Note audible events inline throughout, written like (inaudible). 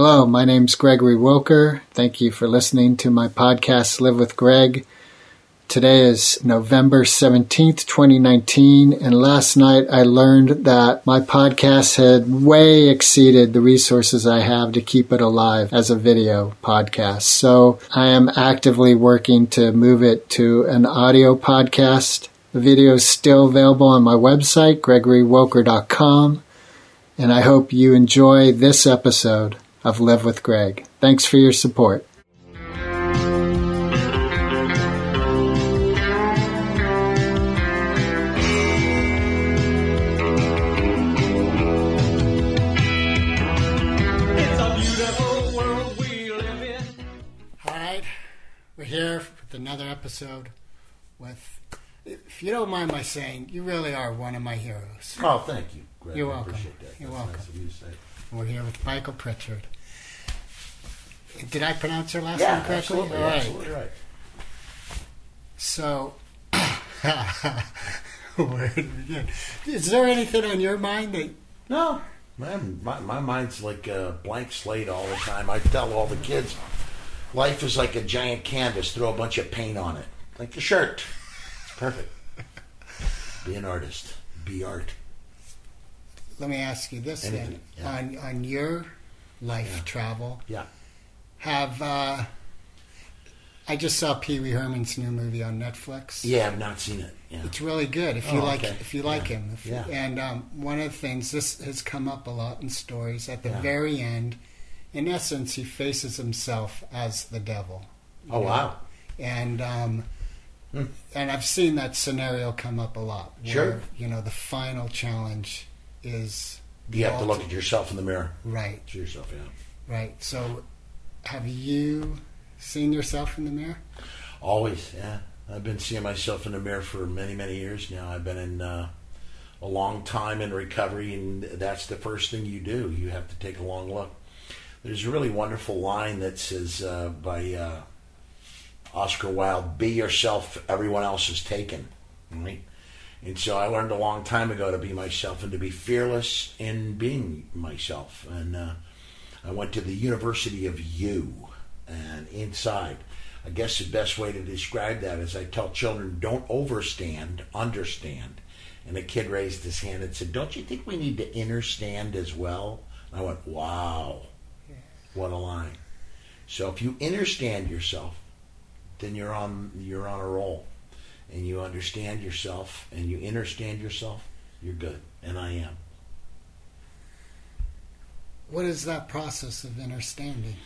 Hello, my name's Gregory Wilker. Thank you for listening to my podcast, Live with Greg. Today is November 17th, 2019, and last night I learned that my podcast had way exceeded the resources I have to keep it alive as a video podcast. So I am actively working to move it to an audio podcast. The video is still available on my website, gregorywilker.com, and I hope you enjoy this episode of Live with Greg. Thanks for your support. It's a beautiful world we live in. All right, we're here with another episode with, if you don't mind my saying, you really are one of my heroes. Oh, thank you, Greg. You're I welcome. appreciate that. You're That's welcome. Nice of you to say. We're here with Michael Pritchard. Did I pronounce your last name correctly? absolutely, All right. absolutely right. So, (laughs) where to begin? Is there anything on your mind that No, man, my, my mind's like a blank slate all the time. I tell all the kids, life is like a giant canvas. Throw a bunch of paint on it, like the shirt. It's perfect. Be an artist. Be art. let me ask you this Anything, then. yeah. On on your life travel, Yeah. Have uh, I just saw Pee Wee Herman's new movie on Netflix. Yeah, I've not seen it. Yeah. It's really good if you Oh, like okay. if you like Yeah. him. If- Yeah. And um, one of the things this has come up a lot in stories at the Yeah. very end. In essence, he faces himself as the devil. Oh know? wow. And um, Hmm. and I've seen that scenario come up a lot. Where, Sure. You know, the final challenge is You have to look at yourself in the mirror. right, To yourself, yeah. right. So, have you seen yourself in the mirror? Always, yeah. I've been seeing myself in the mirror for many, many years now. I've been in uh, a long time in recovery, and that's the first thing you do. You have to take a long look. There's a really wonderful line that says uh, by uh, Oscar Wilde Be yourself, everyone else is taken. Right? And so I learned a long time ago to be myself and to be fearless in being myself. And uh, I went to the University of U, and inside, I guess the best way to describe that is I tell children don't overstand, understand. And a kid raised his hand and said, Don't you think we need to understand as well? And I went, Wow, what a line. So if you understand yourself, then you're on you're on a roll. And you understand yourself and you understand yourself, you're good. And I am. What is that process of understanding?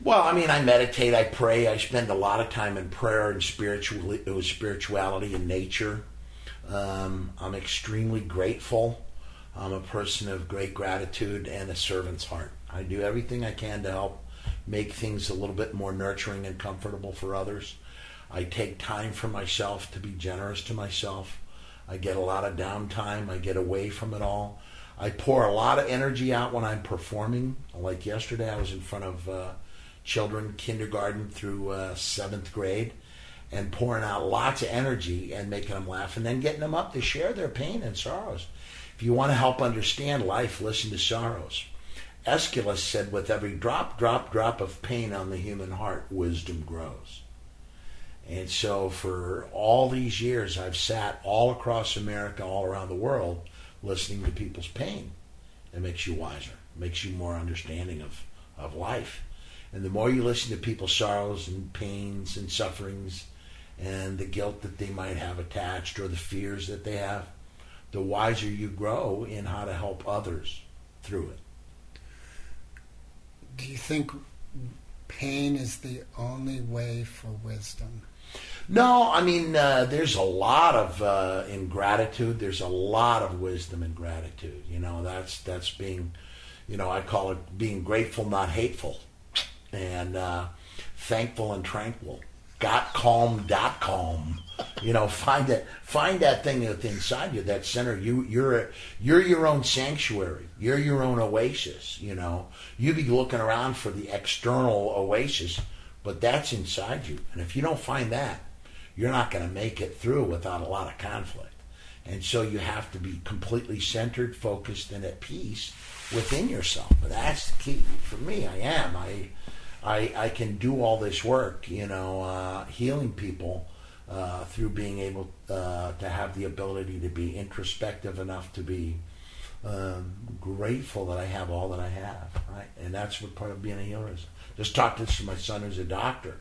Well, I mean, I meditate, I pray, I spend a lot of time in prayer and spiritual, it spirituality and nature. Um, I'm extremely grateful. I'm a person of great gratitude and a servant's heart. I do everything I can to help make things a little bit more nurturing and comfortable for others. I take time for myself to be generous to myself. I get a lot of downtime. I get away from it all. I pour a lot of energy out when I'm performing. Like yesterday, I was in front of uh, children, kindergarten through uh, seventh grade, and pouring out lots of energy and making them laugh, and then getting them up to share their pain and sorrows. If you want to help understand life, listen to sorrows. Aeschylus said, with every drop, drop, drop of pain on the human heart, wisdom grows. And so for all these years, I've sat all across America, all around the world, listening to people's pain. It makes you wiser, makes you more understanding of, of life. And the more you listen to people's sorrows and pains and sufferings and the guilt that they might have attached or the fears that they have, the wiser you grow in how to help others through it. Do you think pain is the only way for wisdom? No, I mean, uh, there's a lot of uh, ingratitude. There's a lot of wisdom in gratitude. You know, that's that's being, you know, I call it being grateful, not hateful, and uh, thankful and tranquil. Got calm, calm. You know, find that find that thing that's inside you, that center. You you're you're your own sanctuary. You're your own oasis. You know, you be looking around for the external oasis, but that's inside you. And if you don't find that, you're not going to make it through without a lot of conflict. And so you have to be completely centered, focused, and at peace within yourself. But that's the key for me. I am. I I, I can do all this work, you know, uh, healing people uh, through being able uh, to have the ability to be introspective enough to be um, grateful that I have all that I have, right? And that's what part of being a healer is. Just talked this to my son who's a doctor.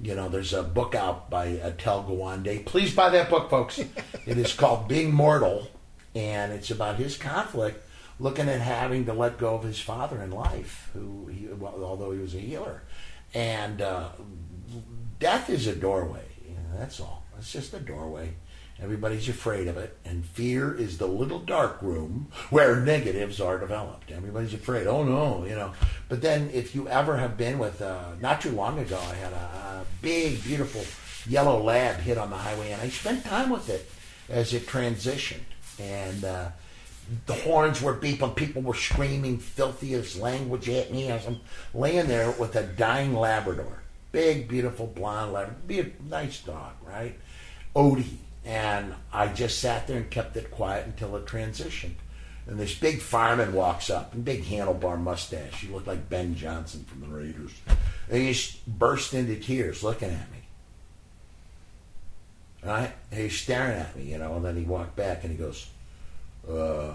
You know, there's a book out by Atul Gawande. Please buy that book, folks. (laughs) it is called Being Mortal, and it's about his conflict looking at having to let go of his father in life, who, he, well, although he was a healer. And uh, death is a doorway. You know, that's all. It's just a doorway. Everybody's afraid of it, and fear is the little dark room where negatives are developed. Everybody's afraid. Oh no, you know. But then, if you ever have been with, uh, not too long ago, I had a, a big, beautiful yellow lab hit on the highway, and I spent time with it as it transitioned, and. Uh, the horns were beeping, people were screaming filthiest language at me as I'm laying there with a dying Labrador. Big, beautiful blonde Labrador. Be a nice dog, right? Odie. And I just sat there and kept it quiet until it transitioned. And this big fireman walks up, and big handlebar mustache. He looked like Ben Johnson from the Raiders. And he just burst into tears looking at me. Right? And he's staring at me, you know, and then he walked back and he goes, uh,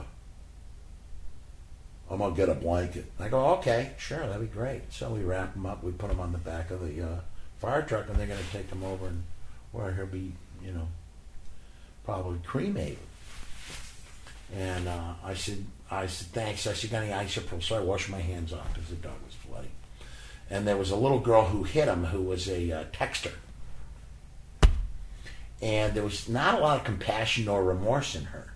I'm gonna get a blanket. I go, okay, sure, that'd be great. So we wrap him up. We put him on the back of the uh, fire truck, and they're gonna take him over and where he'll be, you know, probably cremated. And uh, I said, I said, thanks. I said, got any isopropyl? So I washed my hands off because the dog was bloody. And there was a little girl who hit him who was a uh, texter. And there was not a lot of compassion or remorse in her.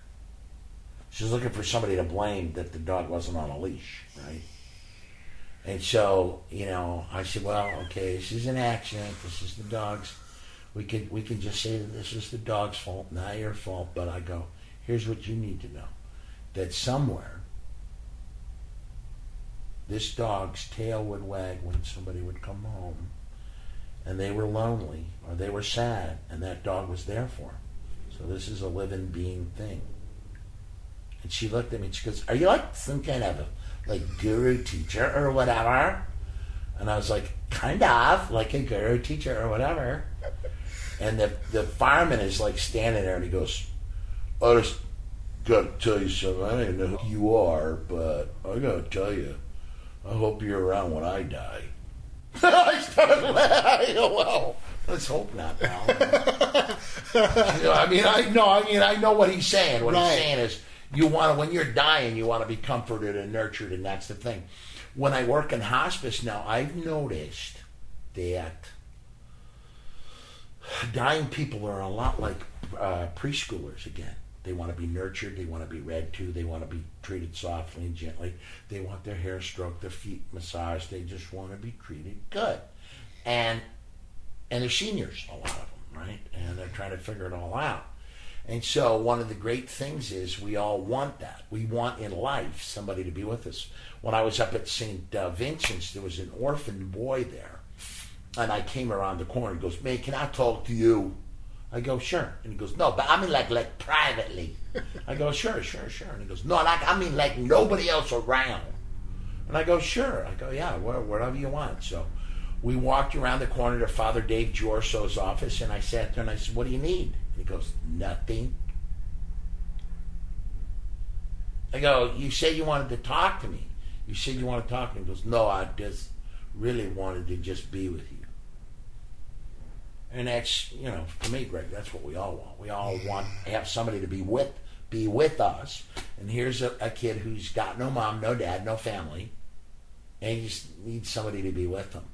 She was looking for somebody to blame that the dog wasn't on a leash, right? And so, you know, I said, well, okay, this is an accident. This is the dog's. We can we can just say that this is the dog's fault, not your fault. But I go, here's what you need to know: that somewhere this dog's tail would wag when somebody would come home, and they were lonely or they were sad, and that dog was there for them. So this is a living being thing. And she looked at me and she goes, Are you like some kind of a like guru teacher or whatever? And I was like, kind of, like a guru teacher or whatever. And the the fireman is like standing there and he goes, I just gotta tell you something. I don't even know who you are, but I gotta tell you, I hope you're around when I die. (laughs) I started laughing. Well, let's hope not, pal. (laughs) You know, I mean, I know. I mean, I know what he's saying. What Right. he's saying is, you want to when you're dying, you want to be comforted and nurtured, and that's the thing. When I work in hospice now, I've noticed that dying people are a lot like uh, preschoolers again. They want to be nurtured. They want to be read to. They want to be treated softly and gently. They want their hair stroked, their feet massaged. They just want to be treated good. And and they're seniors, a lot of them, right? And they're trying to figure it all out. And so one of the great things is we all want that. We want in life somebody to be with us. When I was up at St. Vincent's, there was an orphan boy there. And I came around the corner. He goes, man, can I talk to you? I go, sure. And he goes, no, but I mean like like privately. I go, sure, sure, sure. And he goes, no, like I mean like nobody else around. And I go, sure. I go, yeah, where, wherever you want. So we walked around the corner to Father Dave Giorso's office, and I sat there and I said, what do you need? And he goes, nothing. I go, you said you wanted to talk to me. You said you want to talk to me. He goes, no, I just really wanted to just be with you. And that's, you know, to me, Greg, that's what we all want. We all want to have somebody to be with, be with us. And here's a, a kid who's got no mom, no dad, no family, and he just needs somebody to be with him.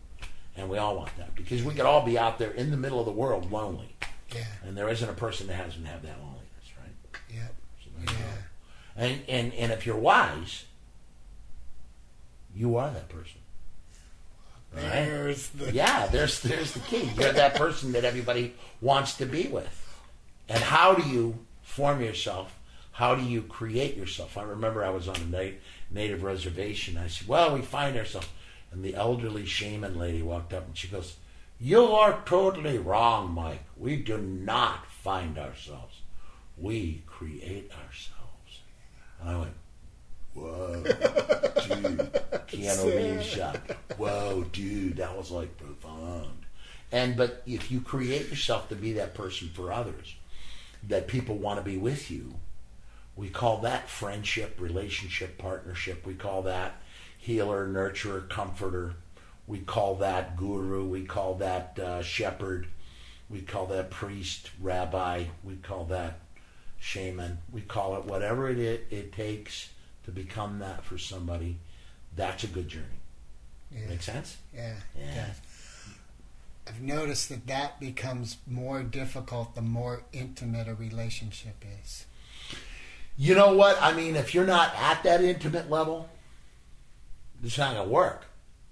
And we all want that because we could all be out there in the middle of the world lonely, Yeah. and there isn't a person that hasn't had that loneliness, right? Yep. So Yeah. go. And and and if you're wise, you are that person. Right? There's the Yeah, there's there's the key. You're that person that everybody wants to be with. And how do you form yourself? How do you create yourself? I remember I was on a na- native reservation. I said, "Well, we find ourselves." And the elderly shaman lady walked up and she goes, "You are totally wrong, Mike. We do not find ourselves. We create ourselves." And I went, whoa, dude, Keanu Reeves shot. Whoa, dude, that was like profound. And but if you create yourself to be that person for others, that people want to be with you, we call that friendship, relationship, partnership. We call that healer, nurturer, comforter. We call that guru. We call that uh, shepherd. We call that priest, rabbi. We call that shaman. We call it whatever it, it, it takes to become that for somebody. That's a good journey. Yeah. Make sense? Yeah. Yeah. I've noticed that that becomes more difficult the more intimate a relationship is. You know what? I mean, if you're not at that intimate level, it's not going to work.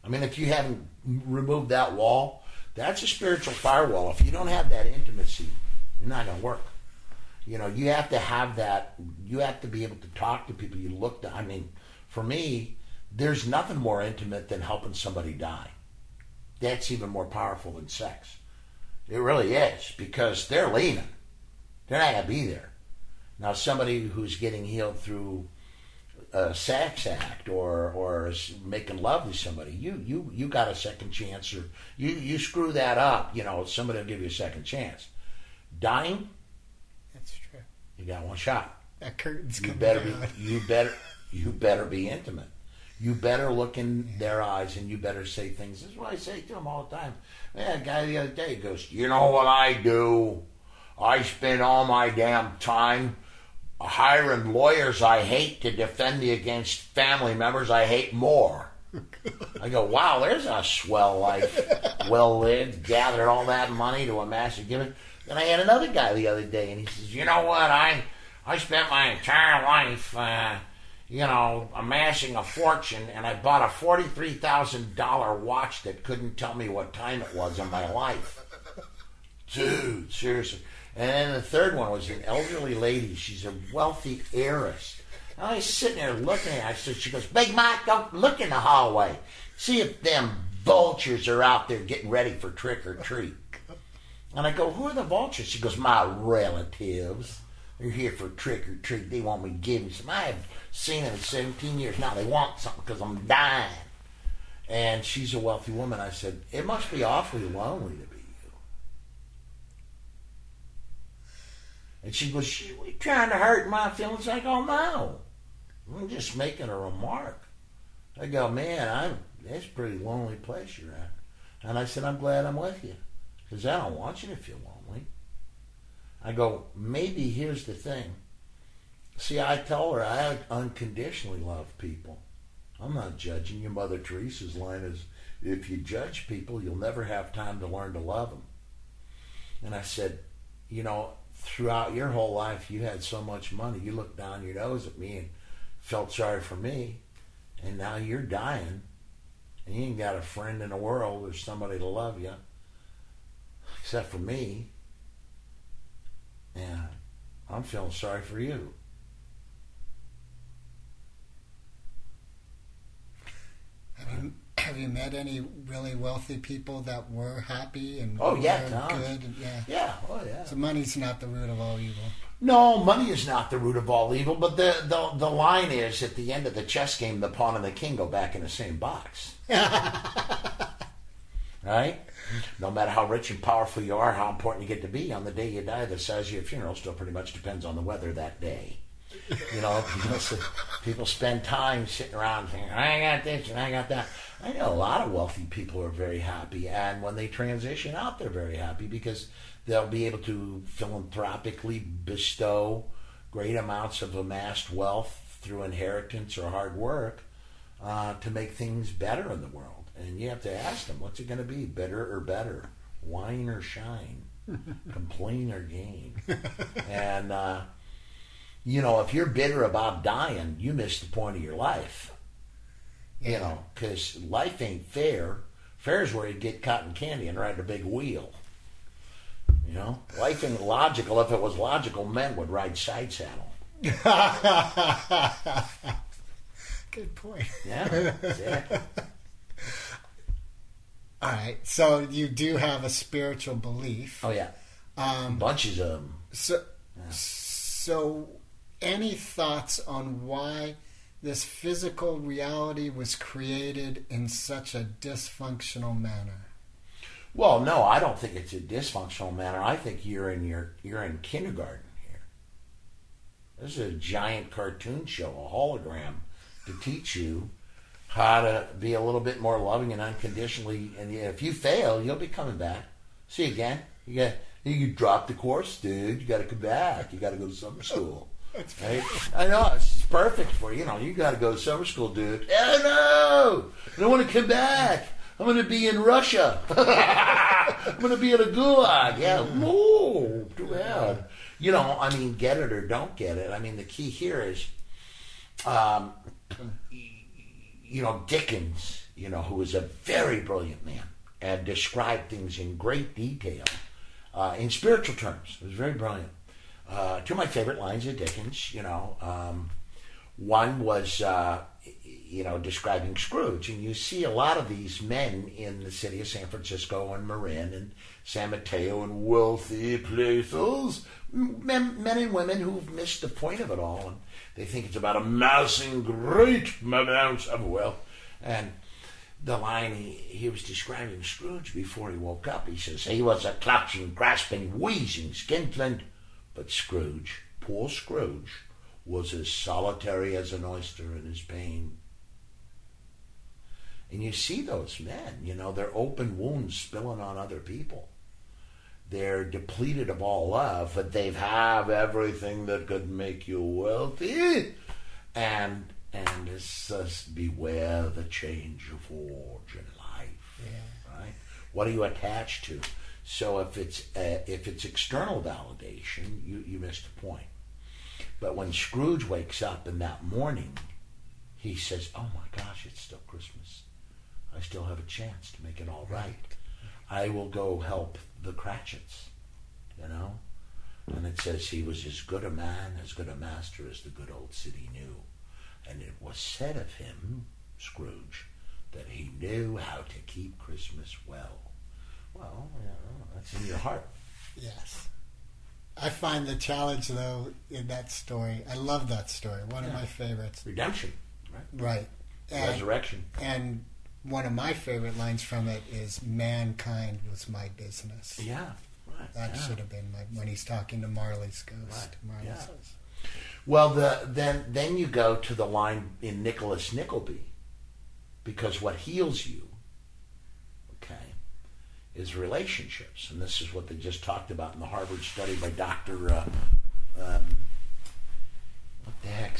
I mean, if you haven't removed that wall, that's a spiritual firewall. If you don't have that intimacy, you're not going to work. You know, you have to have that. You have to be able to talk to people. You look to. I mean, for me, there's nothing more intimate than helping somebody die. That's even more powerful than sex. It really is because they're leaving. They're not going to be there. Now, somebody who's getting healed through a sex act or or is making love to somebody, you you you got a second chance, or you you screw that up, you know, somebody will give you a second chance. Dying, That's true. you got one shot. That curtain's You coming better down. be you better you better be intimate. You better look in their eyes and you better say things. This is what I say to them all the time. Man, a guy the other day goes, You know what I do? I spend all my damn time hiring lawyers I hate to defend me against family members I hate more. I go, wow, there's a swell life. Well lived, gathered all that money to amass a given. Then I had another guy the other day, and he says, you know what? I I spent my entire life, uh, you know, amassing a fortune, and I bought a forty-three thousand dollar watch that couldn't tell me what time it was in my life. Dude, seriously. And then the third one was an elderly lady. She's a wealthy heiress. And I was sitting there looking at her. I said, she goes, Big Mike, don't look in the hallway. See if them vultures are out there getting ready for trick or treat. And I go, who are the vultures? She goes, my relatives. They're here for trick or treat. They want me to give them some. I haven't seen them in 17 years now. They want something because I'm dying. And she's a wealthy woman. I said, it must be awfully lonely to be you. And she goes, she, we trying to hurt my feelings? I go, no. I'm just making a remark. I go, man, I'm, it's a pretty lonely place you're at. And I said, I'm glad I'm with you. Because I don't want you to feel lonely. I go, maybe here's the thing. See, I tell her I unconditionally love people. I'm not judging you. Mother Teresa's line is, if you judge people, you'll never have time to learn to love them. And I said, you know, throughout your whole life, you had so much money. You looked down your nose at me and felt sorry for me. And now you're dying. And you ain't got a friend in the world or somebody to love you, except for me. And I'm feeling sorry for you. Have you, have you met any really wealthy people that were happy and Oh, yeah, good? And, yeah. Yeah, oh yeah. So money's not the root of all evil. No, money is not the root of all evil, but the, the the line is at the end of the chess game, the pawn and the king go back in the same box. (laughs) right? No matter how rich and powerful you are, how important you get to be, on the day you die, the size of your funeral still pretty much depends on the weather that day. You know, (laughs) people, spend time sitting around thinking, I got this and I got that. I know a lot of wealthy people are very happy, and when they transition out, they're very happy because they'll be able to philanthropically bestow great amounts of amassed wealth through inheritance or hard work uh, to make things better in the world. And you have to ask them, what's it going to be, bitter or better, wine or shine, (laughs) complain or gain? and uh, you know, if you're bitter about dying, you miss the point of your life. You know, because life ain't fair. Fair is where you get cotton candy and ride a big wheel. You know, life ain't logical. If it was logical, men would ride side saddle. (laughs) Good point. Yeah, yeah. (laughs) All right. So you do have a spiritual belief. Oh yeah, Um, bunches of them. so, so any thoughts on why this physical reality was created in such a dysfunctional manner. Well, no, I don't think it's a dysfunctional manner. I think you're in your you're in kindergarten here. This is a giant cartoon show, a hologram, to teach you how to be a little bit more loving and unconditionally. And if you fail, you'll be coming back. See you again. You got you drop the course, dude. You got to come back. You got to go to summer school. (laughs) Right? I know it's perfect for you. You know, you got to go to summer school, dude. Oh no, I don't want to come back. I'm going to be in Russia. (laughs) I'm going to be in a gulag. Yeah, whoa, too bad. You know, I mean, get it or don't get it. I mean, the key here is, um, you know, Dickens. You know, who was a very brilliant man and described things in great detail uh, in spiritual terms. It was very brilliant. Uh, two of my favorite lines of Dickens, you know, um, one was, uh, you know, describing Scrooge, and you see a lot of these men in the city of San Francisco and Marin and San Mateo and wealthy places, men, men and women who've missed the point of it all, and they think it's about amassing great amounts of wealth, and the line he, he was describing Scrooge before he woke up. He says he was a clutching, grasping, wheezing skinflint, but Scrooge, poor Scrooge, was as solitary as an oyster in his pain. And you see those men, you know, they're open wounds spilling on other people. They're depleted of all love, but they have everything that could make you wealthy. And and it says, beware the change of forge in life. Right? What are you attached to? So if it's uh, if it's external validation, you you missed the point. But when Scrooge wakes up in that morning, he says, "Oh my gosh, it's still Christmas. I still have a chance to make it all right. I will go help the Cratchits." You know, and it says he was as good a man, as good a master as the good old city knew. And it was said of him, Scrooge, that he knew how to keep Christmas well. Well, you know, that's in your heart. Yes. I find the challenge, though, in that story. I love that story. One of my favorites. Redemption, right? Right. And, Resurrection. and one of my favorite lines from it is "Mankind was my business." Yeah, right. That yeah. should have been my, when he's talking to Marley's ghost. Right, Marley's yeah. ghost. Well, the then then you go to the line in Nicholas Nickleby, because what heals you, okay, is relationships, and this is what they just talked about in the Harvard study by Doctor. Uh,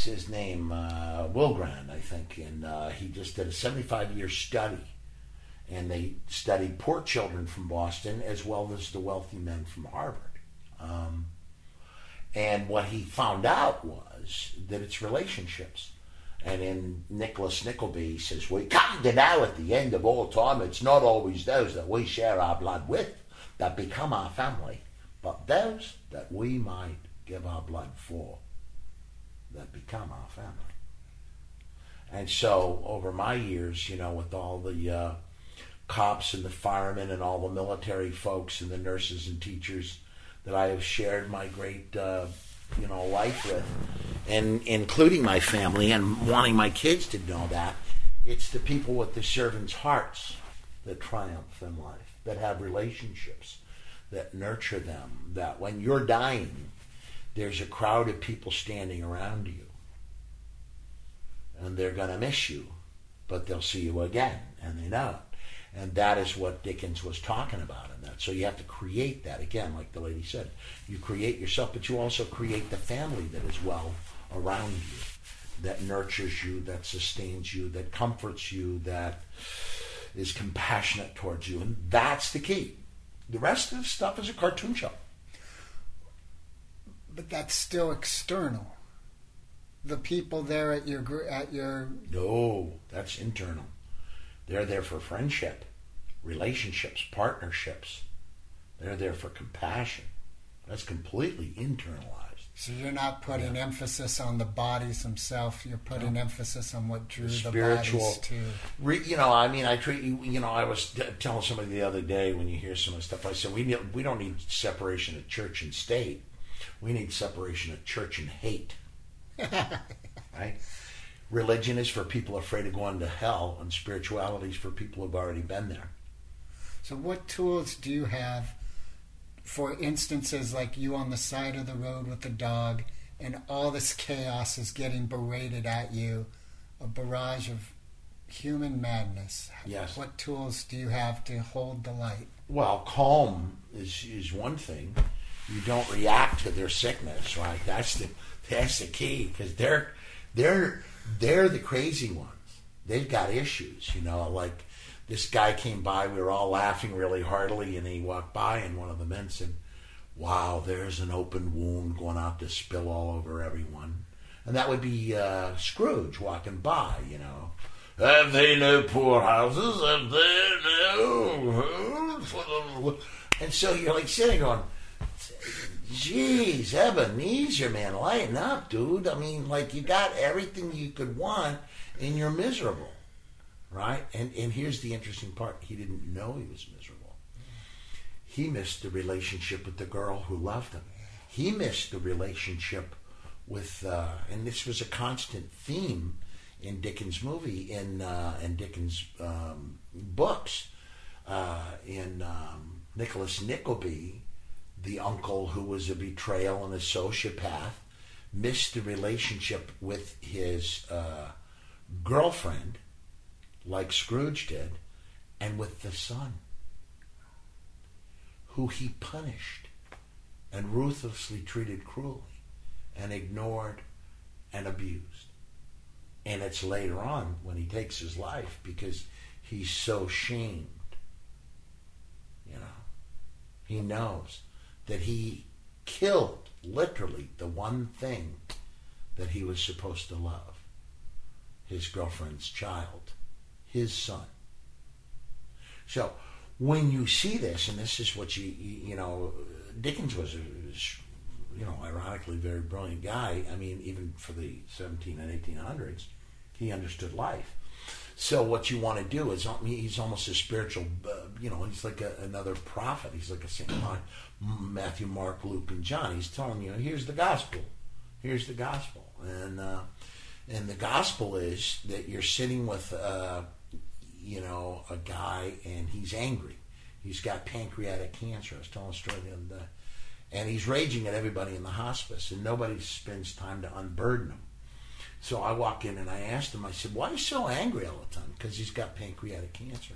what the heck's his name? Uh, Wilgrand, I think, and uh, he just did a seventy-five year study, and they studied poor children from Boston as well as the wealthy men from Harvard. Um, and what he found out was that it's relationships. And in Nicholas Nickleby, says, We come to know at the end of all time, it's not always those that we share our blood with that become our family, but those that we might give our blood for that become our family. And so, over my years, you know, with all the uh, cops and the firemen and all the military folks and the nurses and teachers that I have shared my great, uh, you know, life with, and including my family and wanting my kids to know that, it's the people with the servants' hearts that triumph in life, that have relationships, that nurture them, that when you're dying, there's a crowd of people standing around you. And they're going to miss you, but they'll see you again, and they know it. And that is what Dickens was talking about in that. So you have to create that again, like the lady said. You create yourself, but you also create the family that is well around you, that nurtures you, that sustains you, that comforts you, that is compassionate towards you. And that's the key. The rest of the stuff is a cartoon show. But that's still external. The people there at your at your No, that's internal. They're there for friendship, relationships, partnerships. They're there for compassion. That's completely internalized. so you're not putting emphasis on the bodies themselves. You're putting emphasis on what drew the, spiritual- bodies to. Re, you know, I mean, I treat you. You know, I was t- telling somebody the other day when you hear some of the stuff. I said we need, we don't need separation of church and state. We need separation of church and hate. (laughs) right? religion is for people afraid of going to hell, and spirituality is for people who've already been there. So, what tools do you have for instances like you on the side of the road with the dog, and all this chaos is getting berated at you, a barrage of human madness? Yes. What tools do you have to hold the light? Well, calm is is one thing. You don't react to their sickness, right? That's the that's the key because they're they're they're the crazy ones. They've got issues, you know. Like this guy came by, we were all laughing really heartily, and he walked by, and one of the men said, "Wow, there's an open wound going out to spill all over everyone." And that would be uh, Scrooge walking by, you know. Have they no poorhouses? Have they no? And so you're like sitting going, Jeez, Ebenezer, man, lighten up, dude. I mean, like you got everything you could want, and you're miserable, right? And and here's the interesting part: he didn't know he was miserable. He missed the relationship with the girl who loved him. He missed the relationship with, uh, and this was a constant theme in Dickens' movie, in uh, in Dickens' um, books, uh, in um, Nicholas Nickleby the uncle who was a betrayal and a sociopath missed the relationship with his uh, girlfriend, like Scrooge did, and with the son, who he punished and ruthlessly treated cruelly and ignored and abused. And it's later on when he takes his life because he's so shamed. You know, he knows that he killed literally the one thing that he was supposed to love his girlfriend's child, his son. So when you see this, and this is what you, you, know, Dickens was you know, ironically very brilliant guy. I mean, even for the 17 and 1800s, he understood life. So what you want to do is he's almost a spiritual, uh, you know, he's like a, another prophet. He's like a Saint Mark, Matthew, Mark, Luke, and John. He's telling you, here's the gospel, here's the gospel, and uh, and the gospel is that you're sitting with, uh, you know, a guy and he's angry. He's got pancreatic cancer. I was telling a story day, and he's raging at everybody in the hospice, and nobody spends time to unburden him. So I walk in and I asked him, I said, why are you so angry all the time? Because he's got pancreatic cancer.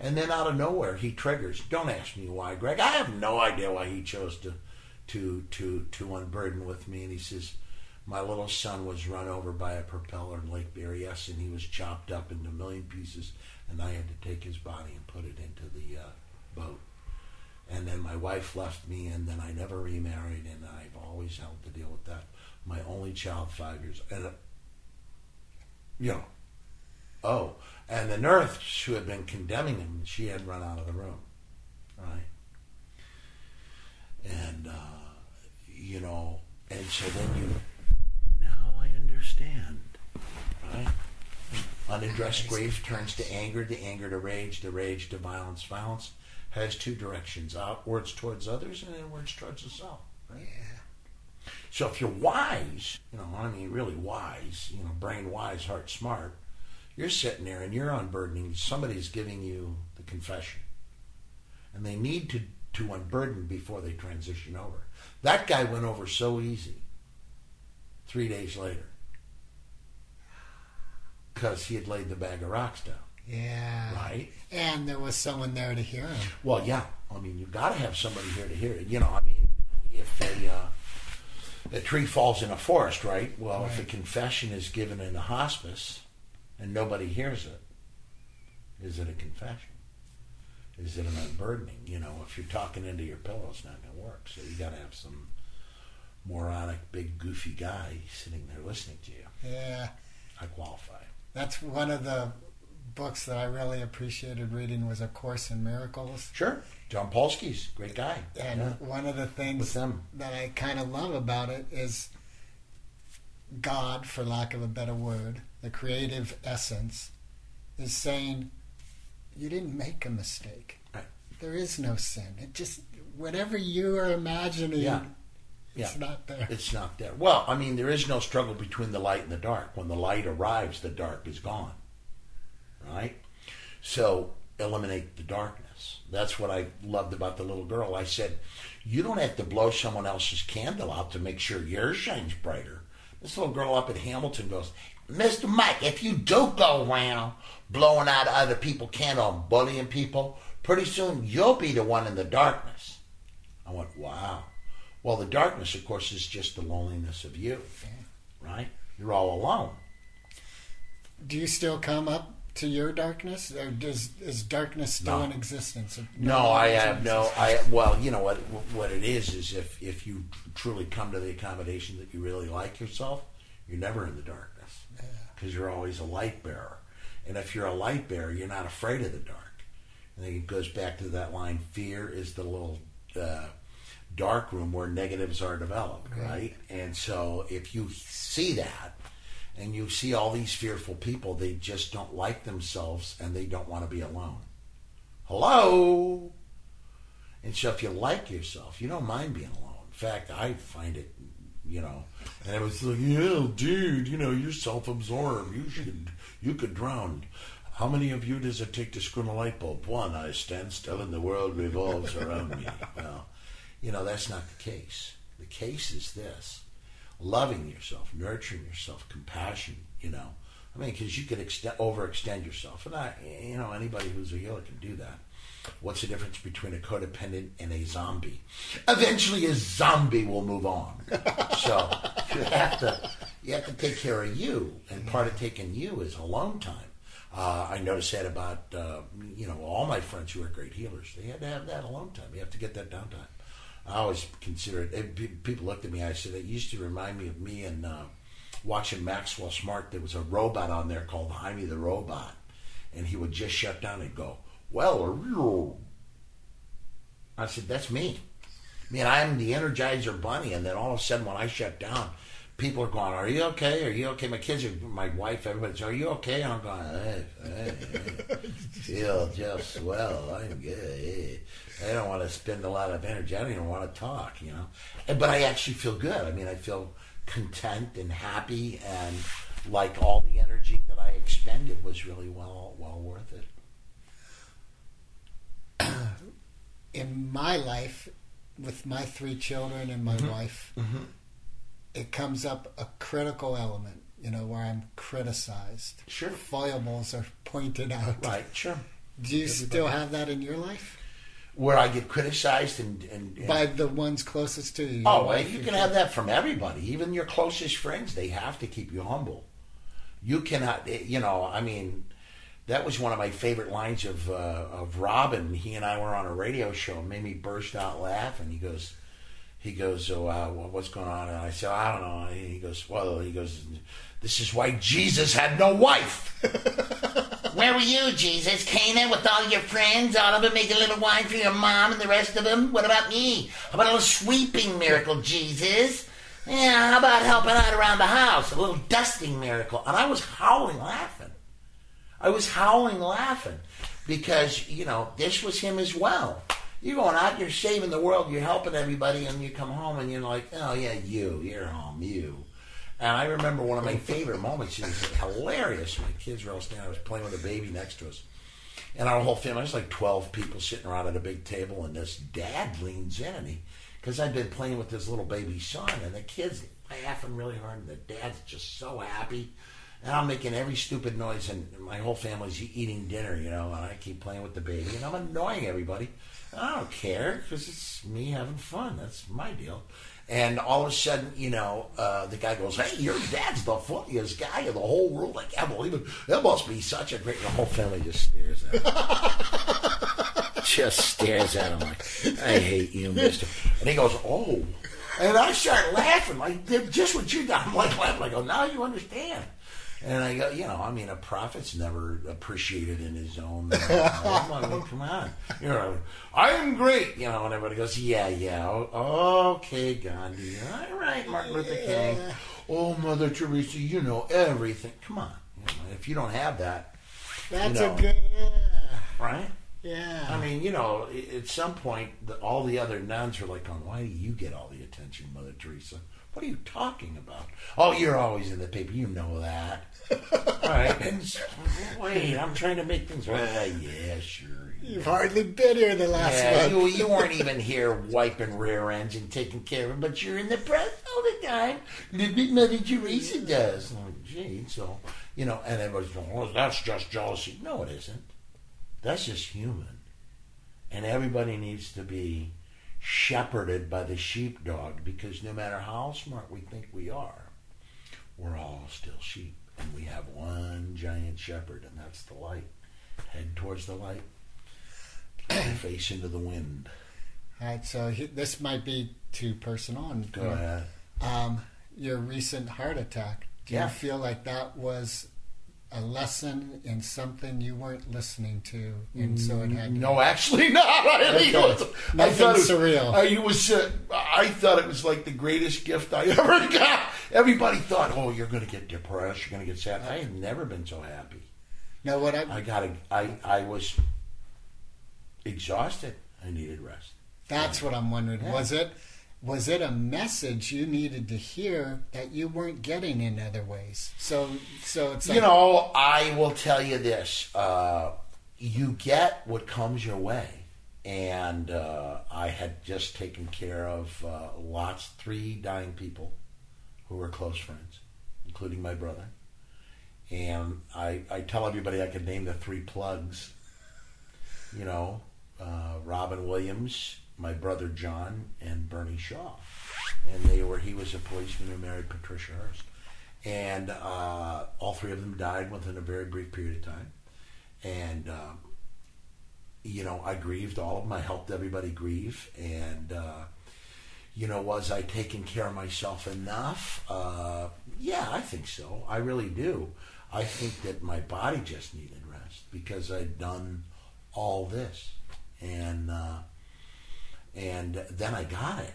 And then out of nowhere, he triggers. Don't ask me why, Greg. I have no idea why he chose to, to, to, to unburden with me. And he says, my little son was run over by a propeller in Lake Berryessa, and he was chopped up into a million pieces, and I had to take his body and put it into the uh, boat. And then my wife left me, and then I never remarried, and I've always had to deal with that my only child, five years, and uh, you know, oh, and the nurse who had been condemning him, she had run out of the room, right? And uh, you know, and so then you, now I understand, right? Unaddressed grief turns to anger, the anger to rage, the rage to violence. Violence has two directions: outwards towards others and inwards towards the self. Right? Yeah. So if you're wise, you know, I mean, really wise, you know, brain wise, heart smart, you're sitting there and you're unburdening. Somebody's giving you the confession, and they need to to unburden before they transition over. That guy went over so easy. Three days later, because he had laid the bag of rocks down. Yeah. Right. And there was someone there to hear him. Well, yeah. I mean, you've got to have somebody here to hear it. You know, I mean, if they. uh, a tree falls in a forest, right? Well, if a confession is given in a hospice and nobody hears it, is it a confession? Is it an unburdening? You know, if you're talking into your pillow, it's not going to work. So you got to have some moronic, big, goofy guy sitting there listening to you. Yeah. I qualify. That's one of the books that I really appreciated reading was A Course in Miracles. Sure. Jampolsky's great guy. And Yeah. one of the things that I kind of love about it is God, for lack of a better word, the creative essence, is saying, You didn't make a mistake. Right. There is no sin. It just, whatever you are imagining, Yeah. It's Yeah. not there. It's not there. Well, I mean, there is no struggle between the light and the dark. When the light arrives, the dark is gone. Right? So eliminate the darkness. That's what I loved about the little girl. I said, you don't have to blow someone else's candle out to make sure yours shines brighter. This little girl up at Hamilton goes, Mr. Mike, if you do go around blowing out other people's candle and bullying people, pretty soon you'll be the one in the darkness. I went, wow. Well, the darkness, of course, is just the loneliness of you, right? You're all alone. Do you still come up to your darkness, or does is darkness still No. in existence? No, I have no. I well, you know what? What it is is if if you truly come to the accommodation that you really like yourself, you're never in the darkness because you're always a light bearer. And if you're a light bearer, you're not afraid of the dark. And then it goes back to that line: fear is the little uh, dark room where negatives are developed, right? And so if you see that. And you see all these fearful people, they just don't like themselves and they don't want to be alone. Hello? And so if you like yourself, you don't mind being alone. In fact, I find it, you know, and it was like, yeah, dude, you know, you're self-absorbed. You should, you could drown. How many of you does it take to screw a light bulb? One, I stand still and the world revolves around me. Well, you know, that's not the case. The case is this loving yourself, nurturing yourself, compassion, you know. I mean, because you could extend, overextend yourself. And I, you know, anybody who's a healer can do that. What's the difference between a codependent and a zombie? Eventually, a zombie will move on. (laughs) so you have to you have to take care of you, and part of taking you is alone time. Uh, I noticed that about uh, you know all my friends who are great healers. They had to have that alone time. You have to get that downtime. I always consider it. it- People looked at me. I said it used to remind me of me and uh, watching Maxwell Smart. There was a robot on there called Hymie the Robot, and he would just shut down and go, "Well," I said, "That's me." I mean, I'm the Energizer Bunny, and then all of a sudden, when I shut down, people are going, "Are you okay? Are you okay?" My kids, are, my wife, everybody's, "Are you okay?" And I'm going, hey, hey, hey. (laughs) "Feel just swell. I'm good." I don't want to spend a lot of energy. I don't even want to talk, you know. But I actually feel good. I mean, I feel content and happy, and like all the energy that I expended was really well well worth it. (clears throat) in my life, with my three children and my Mm-hmm. wife, it comes up a critical element, you know, where I'm criticized. Sure. Foibles are pointed out. Right, sure. Do you still have that in your life? Where I get criticized and, and, and By the ones closest to you? Oh, you can have that from everybody, even your closest friends. They have to keep you humble. You cannot, eh, you know. I mean, that was one of my favorite lines of uh, of Robin. He and I were on a radio show. It made me burst out laughing. He goes, he goes, oh, uh, what's going on? And I said, I don't know. And he goes, well, he goes, this is why Jesus had no wife. (laughs) Where were you, Jesus? Cana with all your friends, all of them making a little wine for your mom and the rest of them? What about me? How about a little sweeping miracle, Jesus? Yeah, how about helping out around the house? A little dusting miracle. And I was howling laughing. I was howling laughing because, you know, this was him as well. You're going out, you're saving the world, you're helping everybody, and you come home and you're like, oh, yeah, you, you're home, you. And I remember one of my favorite moments. It was hilarious. My kids were all standing. I was playing with a baby next to us, and our whole family. There's like twelve people sitting around at a big table, and this dad leans in, and he, because I've been playing with this little baby son, and the kids laughing really hard, and the dad's just so happy. And I'm making every stupid noise, and my whole family's eating dinner, you know, and I keep playing with the baby, and I'm annoying everybody. I don't care because it's me having fun. That's my deal. And all of a sudden, you know, uh, the guy goes, "Hey, your dad's the funniest guy in the whole world. Like I can't believe it. That must be such a great." The whole family just stares at him. (laughs) just stares at him like, "I hate you, Mister." And he goes, "Oh," and I start laughing like just what you done. I'm like laughing. I go, "Now you understand." And I go, you know, I mean, a prophet's never appreciated in his own. (laughs) I'm like, come on, you know, I'm great, you know. And everybody goes, yeah, yeah, okay, Gandhi, all right, Martin Luther King, oh, Mother Teresa, you know everything. Come on, you know, if you don't have that, That's you know. a good. Yeah. right? Yeah. I mean, you know, at some point, the, all the other nuns were like, "On why do you get all the attention, Mother Teresa? What are you talking about? Oh, you're always in the paper. You know that. (laughs) all right. And s- wait, I'm trying to make things right. Uh, (laughs) yeah, sure. You've hardly been here the last Yeah, month. you, you weren't (laughs) even here wiping rear ends and taking care of them, but you're in the press all the time. Look what Mother Teresa does. I'm gee, so, you know, and everybody's going, oh, that's just jealousy. No, it isn't. That's just human. And everybody needs to be shepherded by the sheepdog because no matter how smart we think we are, we're all still sheep. And we have one giant shepherd, and that's the light. Head towards the light, face into the wind. All right, so he, this might be too personal. And, Go ahead. Um, your recent heart attack. Do Yeah. you feel like that was a lesson in something you weren't listening to, and so it had? No, (laughs) actually not. I Okay. was. I thought it was surreal. I, it was. Uh, I thought it was like the greatest gift I (laughs) ever got. Everybody thought, "Oh, you're going to get depressed. You're going to get sad." I had never been so happy. No, what I, I got. A, I. I was exhausted. I needed rest. that's what I'm wondering. Yeah. Was it was it a message you needed to hear that you weren't getting in other ways? So so it's like, you know, I will tell you this: uh, you get what comes your way, and uh, I had just taken care of uh, lots, three dying people who were close friends, including my brother. And I, I tell everybody I could name the three plugs. You know, uh, Robin Williams, my brother John, and Bernie Shaw, and they were. He was a policeman who married Patricia Hearst and uh, all three of them died within a very brief period of time. And um, you know, I grieved all of them. I helped everybody grieve, and uh, you know, was I taking care of myself enough? Uh, yeah, I think so. I really do. I think that my body just needed rest because I'd done all this, and uh, and then I got it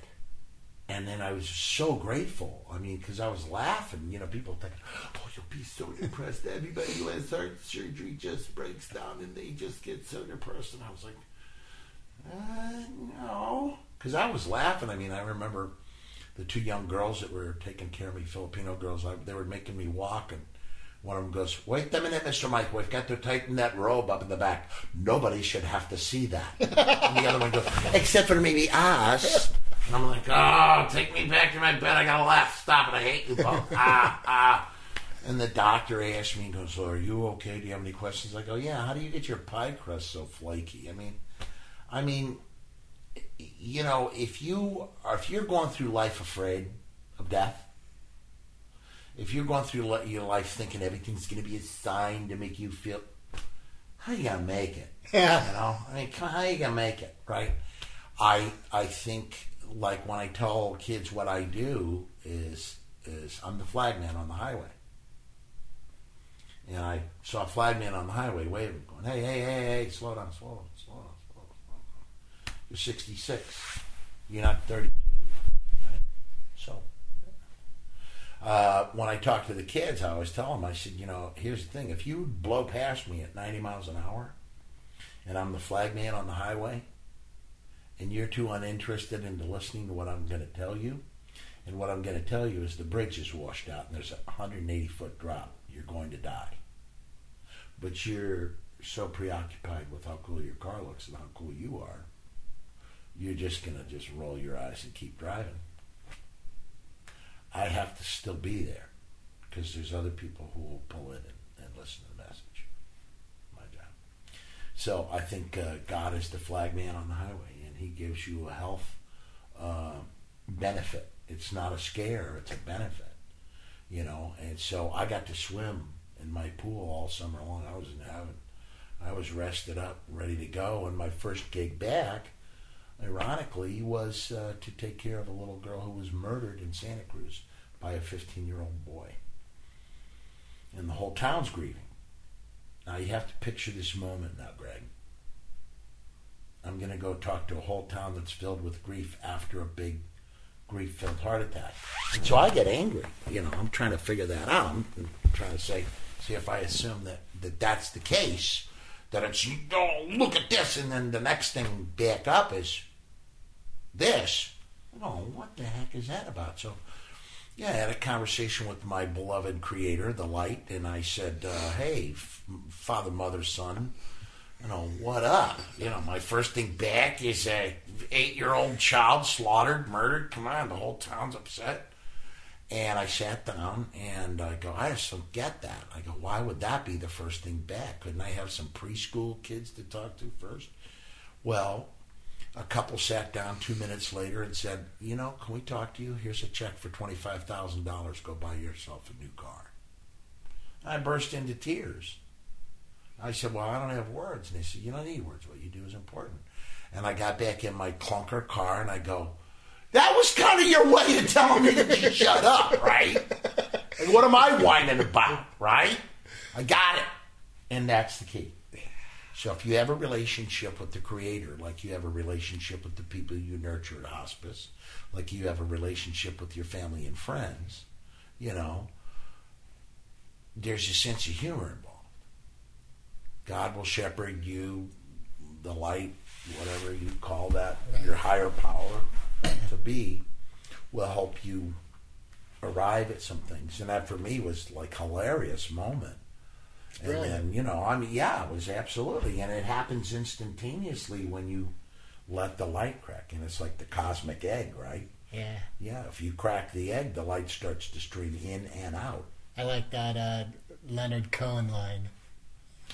and then I was so grateful. I mean, because I was laughing. You know, people thinking, "Oh, you'll be so depressed." Everybody who has heart surgery just breaks down and they just get so depressed. And I was like, uh, "No," because I was laughing. I mean, I remember the two young girls that were taking care of me, Filipino girls. I, they were making me walk, and one of them goes, "Wait a minute, Mister Mike. We've got to tighten that robe up in the back. Nobody should have to see that." (laughs) and the other one goes, "Except for maybe us." And I'm like, oh, take me back to my bed. I gotta laugh. Stop it. I hate you both. (laughs) ah, ah. And the doctor asked me, he goes, so are you okay? Do you have any questions? I go, yeah. How do you get your pie crust so flaky? I mean, I mean, you know, if you are, if you're going through life afraid of death, if you're going through your life thinking everything's going to be a sign to make you feel, how you gonna make it? (laughs) Yeah. You know, I mean, come- how you gonna make it, right? I I think like when I tell kids what I do is is I'm the flagman on the highway, and I saw a flagman on the highway waving, going, "Hey, hey, hey, hey, slow down, slow down, slow down, slow down, slow down. You're 66. You're not 32, right? So." Uh, when I talk to the kids, I always tell them, I said, you know, here's the thing: if you blow past me at 90 miles an hour, and I'm the flagman on the highway, and you're too uninterested into listening to what I'm going to tell you, and what I'm going to tell you is the bridge is washed out and there's a 180 foot drop, you're going to die. But you're so preoccupied with how cool your car looks and how cool you are, you're just going to just roll your eyes and keep driving. I have to still be there because there's other people who will pull in and, and listen to the message. My job. So I think uh, God is the flagman on the highway, and He gives you a health uh, benefit. It's not a scare; it's a benefit. You know, and so I got to swim in my pool all summer long. I was in heaven. I was rested up, ready to go, and my first gig back, ironically, was uh, to take care of a little girl who was murdered in Santa Cruz by a 15-year-old boy, and the whole town's grieving. Now you have to picture this moment now, Greg. I'm going to go talk to a whole town that's filled with grief after a big grief-filled heart attack. And so I get angry. You know, I'm trying to figure that out. I'm trying to say, see if I assume that, that that's the case, that it's oh look at this, and then the next thing back up is this. Oh, what the heck is that about? So, yeah, I had a conversation with my beloved Creator, the Light, and I said, uh, "Hey, f- Father, Mother, Son." You know what up? You know, my first thing back is a eight-year-old child slaughtered, murdered. Come on, the whole town's upset. And I sat down and I go, I just don't get that. I go, why would that be the first thing back? Couldn't I have some preschool kids to talk to first? Well, a couple sat down two minutes later and said, You know, can we talk to you? Here's a check for $25,000. Go buy yourself a new car. I burst into tears. I said, Well, I don't have words. And they said, You don't need words. What you do is important. And I got back in my clunker car and I go, That was kind of your way of telling me to (laughs) shut up, right? And what am I whining about, right? I got it. And that's the key. So if you have a relationship with the Creator, like you have a relationship with the people you nurture at hospice, like you have a relationship with your family and friends, you know, there's a sense of humor involved. God will shepherd you, the light, whatever you call that, your higher power to be, will help you arrive at some things. And that for me was like hilarious moment. And then, you know, I mean, yeah, it was absolutely. And it happens instantaneously when you let the light crack. And it's like the cosmic egg, right? Yeah, Yeah, if you crack the egg, the light starts to stream in and out. I like that uh, Leonard Cohen line.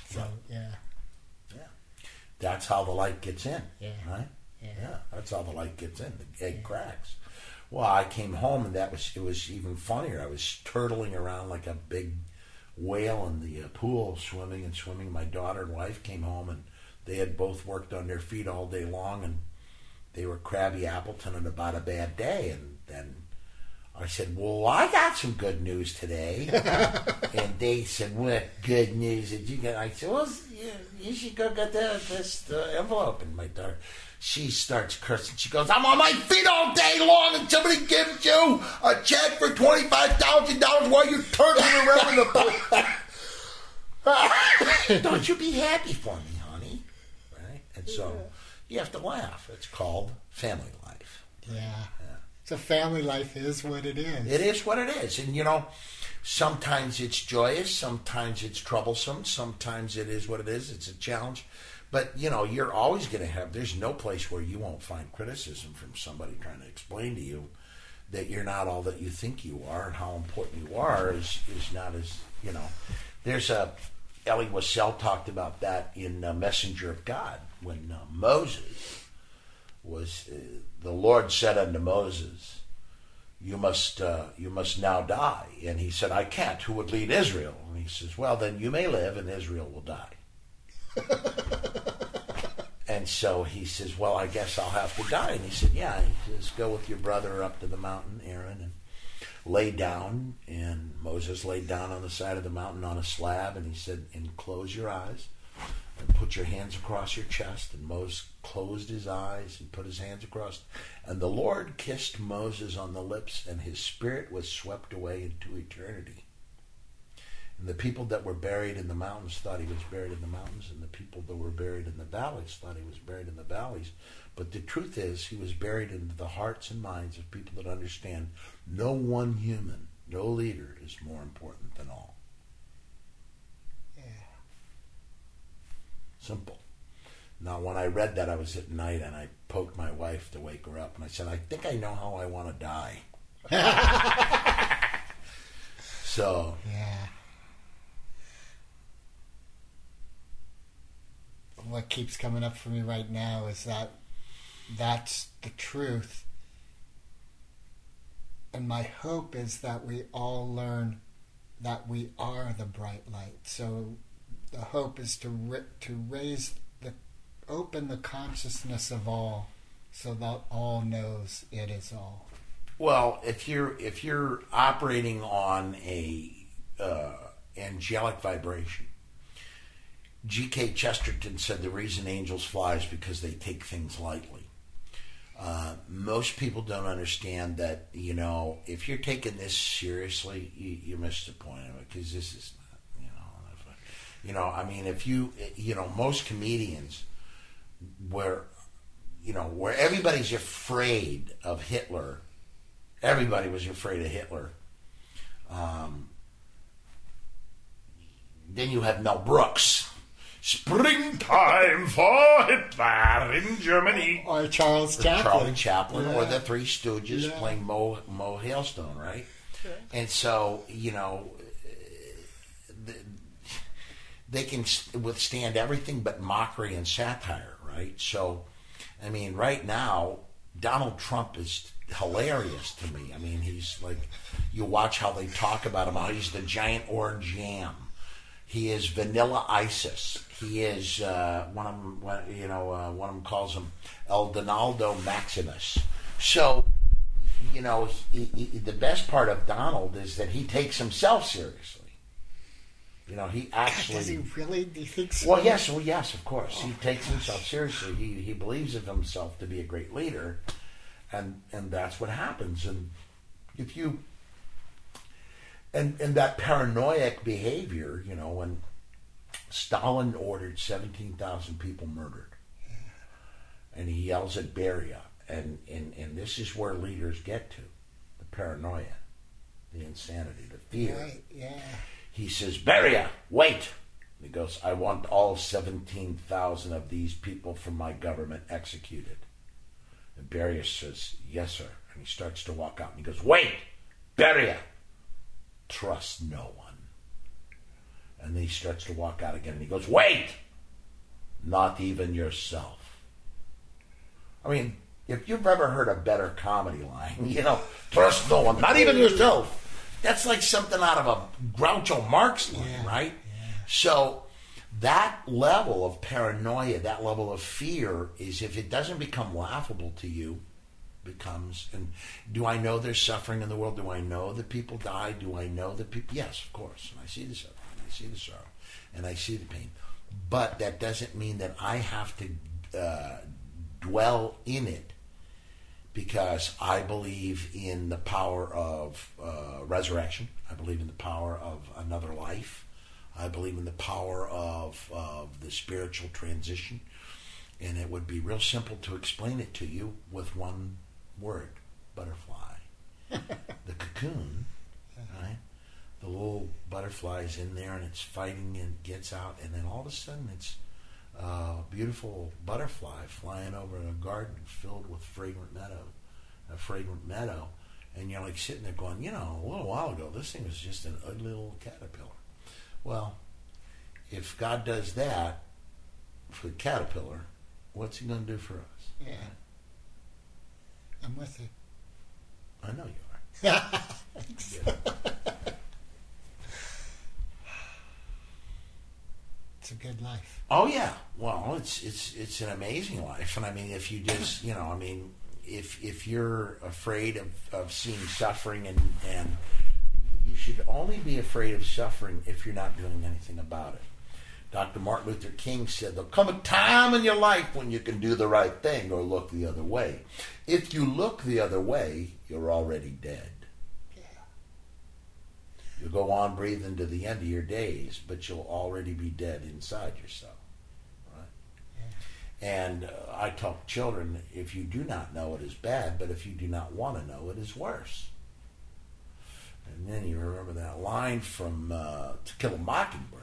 So yeah, Yeah. That's how the light gets in, Yeah. right? yeah, Yeah, that's how the light gets in. The egg cracks. Well, I came home and that was it was even funnier. I was turtling around like a big whale in the uh, pool, swimming and swimming. My daughter and wife came home and they had both worked on their feet all day long and they were crabby Appleton and about a bad day. And then I said, "Well, I got some good news today." (laughs) and they said, "What good news did you get?" I said, "Well, you, you should go get the, this envelope." And my daughter, she starts cursing. She goes, "I'm on my feet all day long, and somebody gives you a check for twenty five thousand dollars while you're turtling around in the pool." (laughs) Don't you be happy for me, honey? Right? And so you have to laugh. It's called family life. yeah. So family life is what it is. It is what it is. And, you know, sometimes it's joyous, sometimes it's troublesome, sometimes it is what it is. It's a challenge. But, you know, you're always going to have, there's no place where you won't find criticism from somebody trying to explain to you that you're not all that you think you are and how important you are is, is not as, you know. There's a, Elie Wiesel talked about that in uh, Messenger of God when uh, Moses was, uh, the Lord said unto Moses, you must uh, you must now die. And he said, I can't. Who would lead Israel? And he says, Well, then you may live, and Israel will die. And so he says, Well, I guess I'll have to die. And he said, Yeah. He says, Go with your brother up to the mountain, Aaron, and lay down. And Moses laid down on the side of the mountain on a slab, and he said, And close your eyes and put your hands across your chest. And Moses closed his eyes and put his hands across. And the Lord kissed Moses on the lips, and his spirit was swept away into eternity. And the people that were buried in the mountains thought he was buried in the mountains, and the people that were buried in the valleys thought he was buried in the valleys. But the truth is, he was buried into the hearts and minds of people that understand no one human, no leader is more important than all. Yeah. Simple. Now, when I read that, I was at night and I poked my wife to wake her up, and I said, "I think I know how I want to die." (laughs) so, Yeah. What keeps coming up for me right now is that that's the truth. And my hope is that we all learn that we are the bright light. So the hope is to to raise the open the consciousness of all so that all knows it is all. well, if you're if you're operating on a uh, angelic vibration, G.K. Chesterton said the reason angels fly is because they take things lightly. Uh, most people don't understand that, you know, if you're taking this seriously, you, you missed the point of it because this is not, you know. You know, I mean, if you, you know, most comedians, where, you know, where everybody's afraid of Hitler, everybody was afraid of Hitler. Um, then you have Mel Brooks. Springtime for Hitler in Germany. Oh, or Charles Or Chaplin. Charlie Chaplin or the Three Stooges Yeah. playing Mo Mo Hailstone, right? And so you know, they can withstand everything but mockery and satire, right? So, I mean, right now, Donald Trump is hilarious to me. I mean, he's like, you watch how they talk about him. How he's the giant orange yam. He is Vanilla Isis. He is uh, one of them. one- You know, uh, one of them calls him El Donaldo Maximus. So, you know, he, he, the best part of Donald is that he takes himself seriously. You know, he actually. Does he really? Do you think so? Well, yes, well, yes, of course. He takes himself seriously. He he believes of himself to be a great leader, and and that's what happens. And if you and and that paranoid behavior, you know, when Stalin ordered seventeen thousand people murdered, and he yells at Beria, and and and this is where leaders get to the paranoia, the insanity, the fear Right, yeah. he says, Beria, wait. He goes, I want all 17,000 of these people from my government executed. And Beria says, Yes, sir. And he starts to walk out and he goes, Wait, Beria, trust no one. And then he starts to walk out again and he goes, Wait, not even yourself. I mean, if you've ever heard a better comedy line, (laughs) you know, trust no one, not even yourself. That's like something out of a Groucho Marx line, Yeah, right? So that level of paranoia, that level of fear, is if it doesn't become laughable to you, becomes. And do I know there's suffering in the world? Do I know that people die? Do I know that people? Yes, of course. And I see the suffering, I see the sorrow, and I see the pain. But that doesn't mean that I have to uh, dwell in it because I believe in the power of uh, resurrection. I believe in the power of another life. I believe in the power of, of the spiritual transition. And it would be real simple to explain it to you with one word butterfly. (laughs) the cocoon, right? The little butterfly is in there and it's fighting and gets out, and then all of a sudden it's a beautiful butterfly flying over in a garden filled with fragrant meadow, a fragrant meadow, and you're like sitting there going, you know, a little while ago this thing was just an ugly little caterpillar. Well, if God does that for the caterpillar, what's He going to do for us? Yeah. I'm with you. I know you are. (laughs) It's a good life. Oh yeah. Well, it's it's it's an amazing life, and I mean, if you just you know, I mean, if if you're afraid of, of seeing suffering, and and you should only be afraid of suffering if you're not doing anything about it. Dr. Martin Luther King said, There'll come a time in your life when you can do the right thing or look the other way. If you look the other way, you're already dead. Yeah. You'll go on breathing to the end of your days, but you'll already be dead inside yourself. Right? And uh, I tell children if you do not know it is bad, but if you do not want to know it is worse. And then you remember that line from uh, To Kill a Mockingbird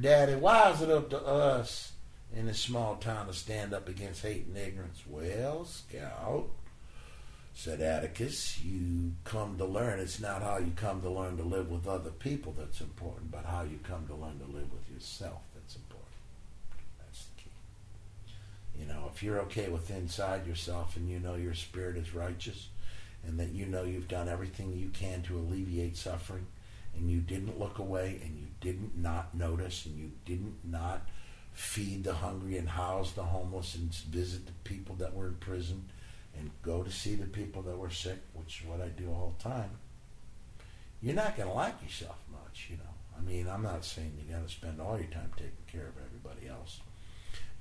Daddy, why is it up to us in this small town to stand up against hate and ignorance? Well, Scout, said Atticus, you come to learn. It's not how you come to learn to live with other people that's important, but how you come to learn to live with yourself that's important. That's the key. You know, if you're okay with inside yourself and you know your spirit is righteous and that you know you've done everything you can to alleviate suffering and you didn't look away and you didn't not notice and you didn't not feed the hungry and house the homeless and visit the people that were in prison and go to see the people that were sick, which is what I do all the time, you're not going to like yourself much, you know. I mean, I'm not saying you got to spend all your time taking care of everybody else,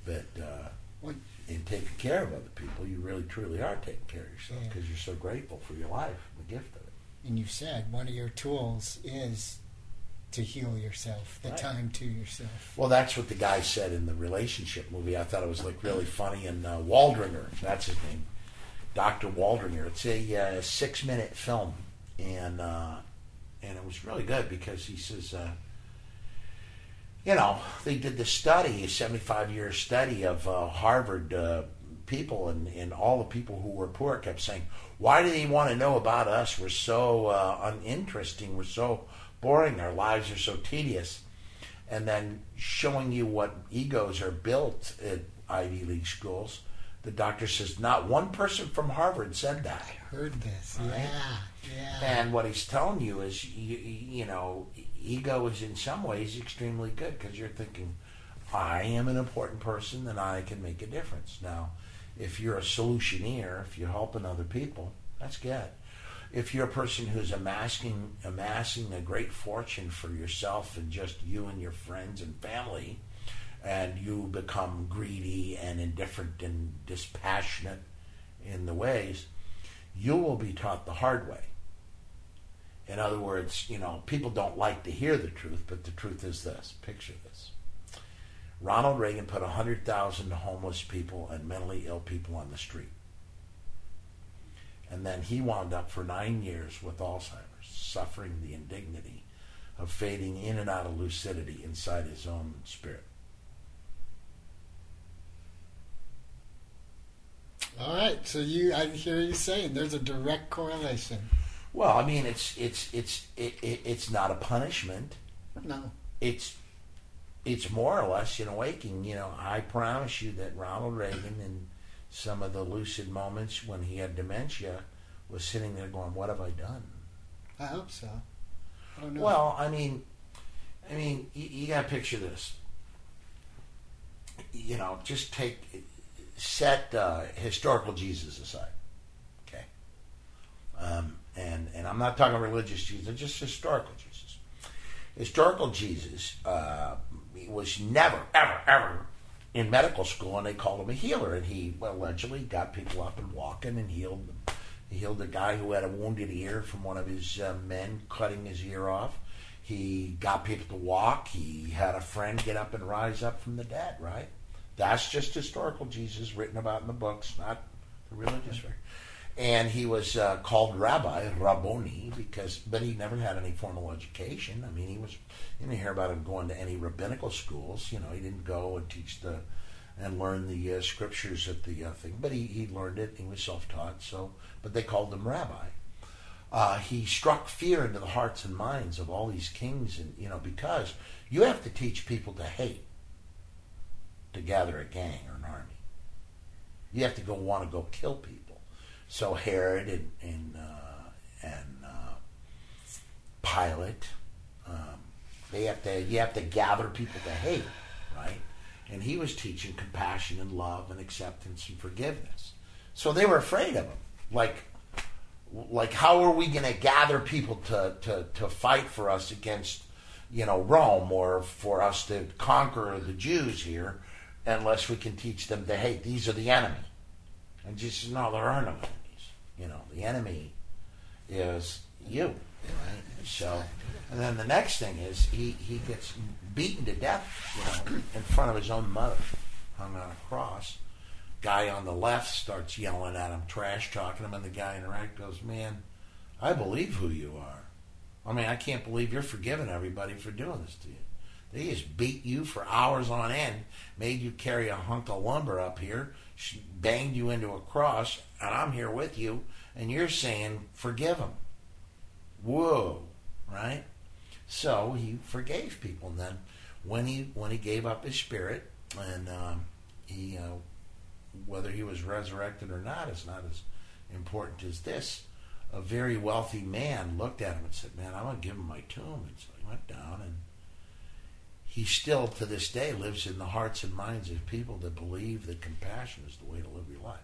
but uh, Well- in taking care of other people, you really truly are taking care of yourself Yeah. because you're so grateful for your life, the gift of it. And you said one of your tools is to heal yourself, the Right. time to yourself. Well, that's what the guy said in the relationship movie. I thought it was like really funny. And uh, Waldringer, that's his name, Doctor Waldringer. It's a uh, six-minute film, and uh, and it was really good because he says, uh, you know, they did the study, a seventy-five year study of uh, Harvard uh, people, and and all the people who were poor kept saying, "Why do they want to know about us? We're so uh, uninteresting. We're so boring. Our lives are so tedious." and then showing you what egos are built at Ivy League schools. The doctor says not one person from Harvard said that. I heard this, Right. yeah, yeah. And what he's telling you is, you, you know, ego is in some ways extremely good because you're thinking, I am an important person and I can make a difference. Now, if you're a solutioneer, if you're helping other people, that's good. If you're a person who's amassing amassing a great fortune for yourself and just you and your friends and family, and you become greedy and indifferent and dispassionate in the ways, you will be taught the hard way. In other words, you know, people don't like to hear the truth, but the truth is this. Picture this. Ronald Reagan put 100,000 homeless people and mentally ill people on the street. And then he wound up for nine years with Alzheimer's, suffering the indignity of fading in and out of lucidity inside his own spirit. All right, so you, I hear you saying there's a direct correlation. Well, I mean, it's it's it's it, it, it's not a punishment. No, it's it's more or less an awakening. You know, I promise you that Ronald Reagan in some of the lucid moments when he had dementia was sitting there going, "What have I done?" I hope so. I don't know. Well, I mean, I mean, you, you got to picture this. You know, just take set uh, historical Jesus aside, okay? Um, and and I'm not talking religious Jesus, just historical Jesus. Historical Jesus uh, was never, ever, ever in medical school, and they called him a healer. And he allegedly got people up and walking and healed them. He healed a guy who had a wounded ear from one of his uh, men cutting his ear off. He got people to walk. He had a friend get up and rise up from the dead, right? That's just historical Jesus written about in the books, not the religious figure. And he was uh, called Rabbi, Rabboni, because, but he never had any formal education. I mean, he was, you didn't hear about him going to any rabbinical schools. You know, he didn't go and teach the, and learn the uh, scriptures at the uh, thing, but he, he learned it. He was self taught, so, but they called him Rabbi. Uh, he struck fear into the hearts and minds of all these kings, and you know, because you have to teach people to hate to gather a gang or an army. You have to go want to go kill people. So Herod and and uh, and uh, Pilate, um, they have to you have to gather people to hate, right? And he was teaching compassion and love and acceptance and forgiveness. So they were afraid of him. Like like how are we going to gather people to, to, to fight for us against you know Rome or for us to conquer the Jews here unless we can teach them to hate these are the enemy and just no there are no enemies you know the enemy is you right so and then the next thing is he he gets beaten to death you know in front of his own mother hung on a cross guy on the left starts yelling at him, trash talking him, and the guy in the right goes, "Man, I believe who you are. I mean, I can't believe you're forgiving everybody for doing this to you. They just beat you for hours on end, made you carry a hunk of lumber up here, banged you into a cross, and I'm here with you, and you're saying forgive them. Whoa, right? So he forgave people, and then when he when he gave up his spirit and um, he uh, whether he was resurrected or not is not as important as this. A very wealthy man looked at him and said, "Man, I'm to give him my tomb." And so he went down, and he still, to this day, lives in the hearts and minds of people that believe that compassion is the way to live your life.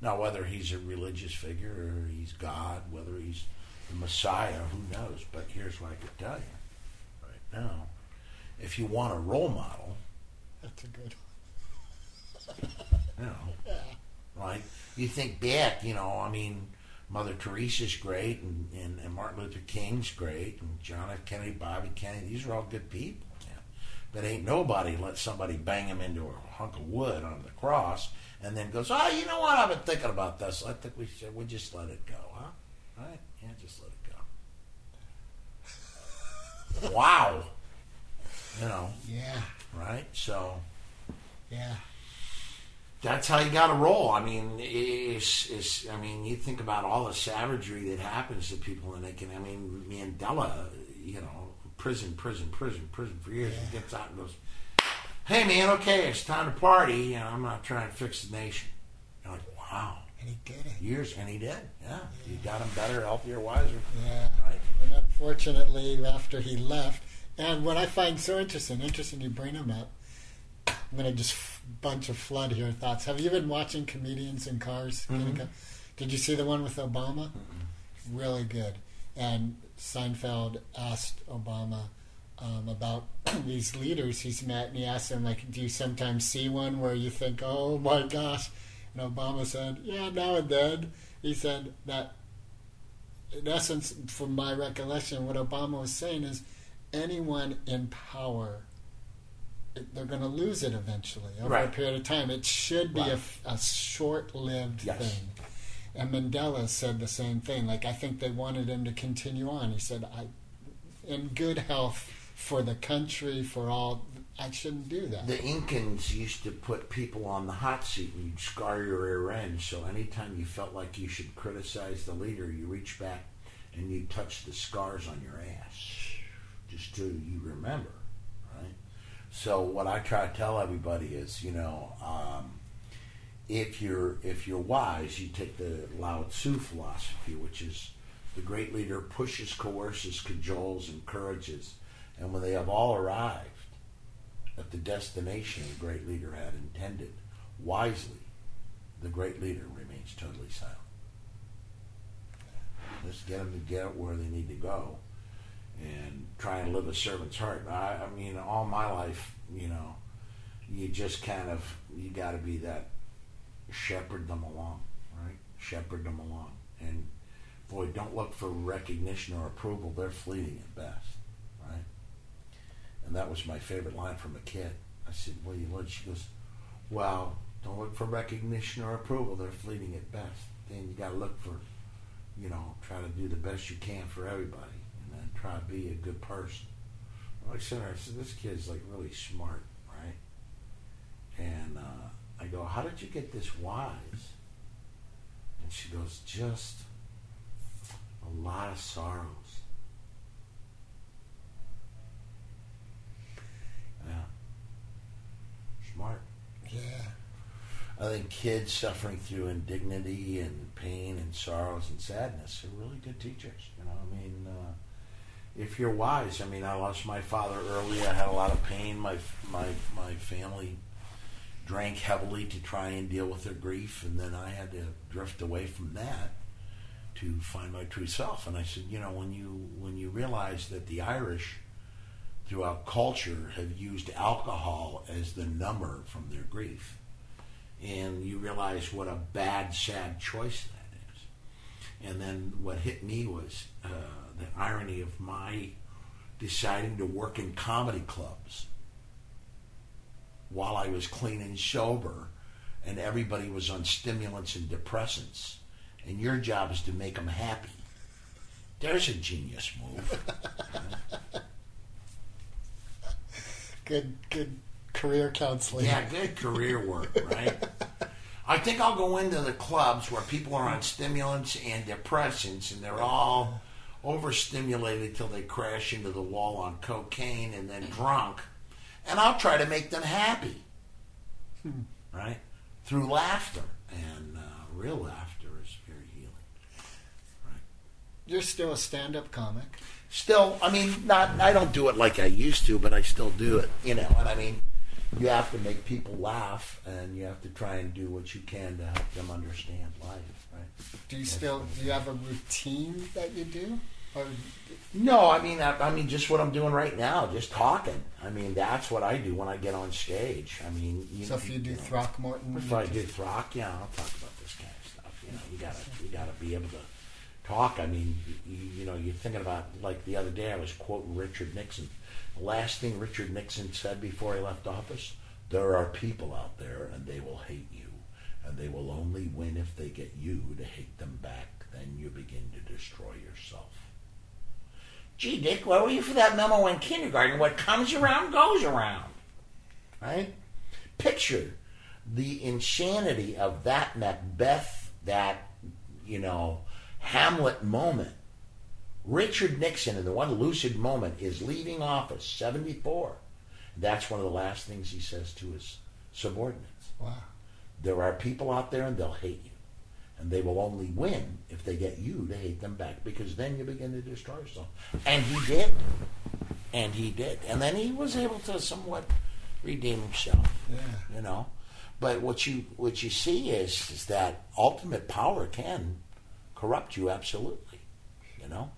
Now, whether he's a religious figure or he's God, whether he's the Messiah, who knows? But here's what I could tell you right now: if you want a role model, that's a good. One. (laughs) you know, (laughs) right? You think back, you know, I mean, Mother Teresa's great, and, and, and Martin Luther King's great, and John F. Kennedy, Bobby Kennedy. These are all good people. Yeah. But ain't nobody let somebody bang him into a hunk of wood on the cross and then goes, oh, you know what? I've been thinking about this. I think we should we just let it go, huh? Right? Yeah, just let it go. (laughs) wow. You know, Yeah, right? So yeah. That's how you got to roll. I mean, it's, it's, I mean, you think about all the savagery that happens to people, and they can. I mean, Mandela, you know, prison, prison, prison, prison for years. He gets out and goes, "Hey, man, okay, it's time to party, and I'm not trying to fix the nation." You're like, wow, And he did it. years, and he did. Yeah, you got him better, healthier, wiser. Yeah. Right. And unfortunately, after he left, and what I find so interesting, interesting you bring him up. I'm gonna just f- bunch of flood here thoughts. Have you been watching comedians in cars? Mhm. Did you see the one with Obama? Really good. And Seinfeld asked Obama um, about (clears throat) these leaders he's met, and he asked him like, "Do you sometimes see one where you think, oh my gosh?" And Obama said, "Yeah, now and then." He said that in essence, from my recollection, what Obama was saying is anyone in power, they're going to lose it eventually over a period of time. It should be a Right. f- a, short lived Yes. thing. And Mandela said the same thing. Like, I think they wanted him to continue on. He said, I, in good health for the country, for all, I shouldn't do that. The Incans used to put people on the hot seat and you'd scar your rear end. So anytime you felt like you should criticize the leader, you reach back and you touch the scars on your ass, just to you remember, right? So what I try to tell everybody is, you know, um, if you're if you're wise, you take the Lao Tzu philosophy, which is the great leader pushes, coerces, cajoles, encourages, and when they have all arrived at the destination the great leader had intended, wisely, the great leader remains totally silent. Just get them to get where they need to go and try and live a servant's heart. I, I mean, all my life, you know, you just kind of, you got to be that shepherd them along, right? Shepherd them along. And boy, don't look for recognition or approval. They're fleeting at best, right? And that was my favorite line from a kid. I said, What you learn? She goes, Well, don't look for recognition or approval. They're fleeting at best. Then you got to look for, you know, try to do the best you can for everybody try to be a good person. Well, I said, I said, This kid's like really smart, right? And uh, I go, How did you get this wise? And she goes, Just a lot of sorrows. Yeah. Smart. yeah. I think kids suffering through indignity and pain and sorrows and sadness are really good teachers. You know, I mean, uh, if you're wise, I mean, I lost my father early. I had a lot of pain. My my my family drank heavily to try and deal with their grief, and then I had to drift away from that to find my true self. And I said, you know, when you when you realize that the Irish throughout culture have used alcohol as the number from their grief and you realize what a bad, sad choice that is. And then what hit me was uh, the irony of my deciding to work in comedy clubs while I was clean and sober, and everybody was on stimulants and depressants, and your job is to make them happy. There's a genius move. (laughs) Good, good career counseling. Yeah, good career work, right? (laughs) I think I'll go into the clubs where people are on stimulants and depressants, and they're all overstimulated till they crash into the wall on cocaine and then drunk, and I'll try to make them happy, right? Through laughter, and uh, real laughter is very healing. Right? You're still a stand-up comic. Still, I mean, not I don't do it like I used to, but I still do it. You know, and I mean, you have to make people laugh, and you have to try and do what you can to help them understand life, right? Do you still do you have a routine that you do? Or No, I mean, I, I mean, just what I'm doing right now, just talking. I mean, that's what I do when I get on stage. I mean, you, so if you do know, Throckmorton, If I do Throck, yeah, I'll talk about this kind of stuff. You know, you gotta, you gotta be able to talk. I mean, you, you know, you're thinking about like the other day. I was quoting Richard Nixon. The last thing Richard Nixon said before he left office: "There are people out there, and they will hate you, and they will only win if they get you to hate them back. Then you begin to destroy yourself." Gee, Dick, where were you for that memo in kindergarten? What comes around goes around. Right? Picture the insanity of that Macbeth, that, you know, Hamlet moment. Richard Nixon, in the one lucid moment, is leaving office, 74. That's one of the last things he says to his subordinates. Wow. There are people out there and they'll hate you. And they will only win if they get you to hate them back because then you begin to destroy yourself. And he did. And he did. And then he was able to somewhat redeem himself. Yeah. You know? But what you what you see is is that ultimate power can corrupt you absolutely. You know?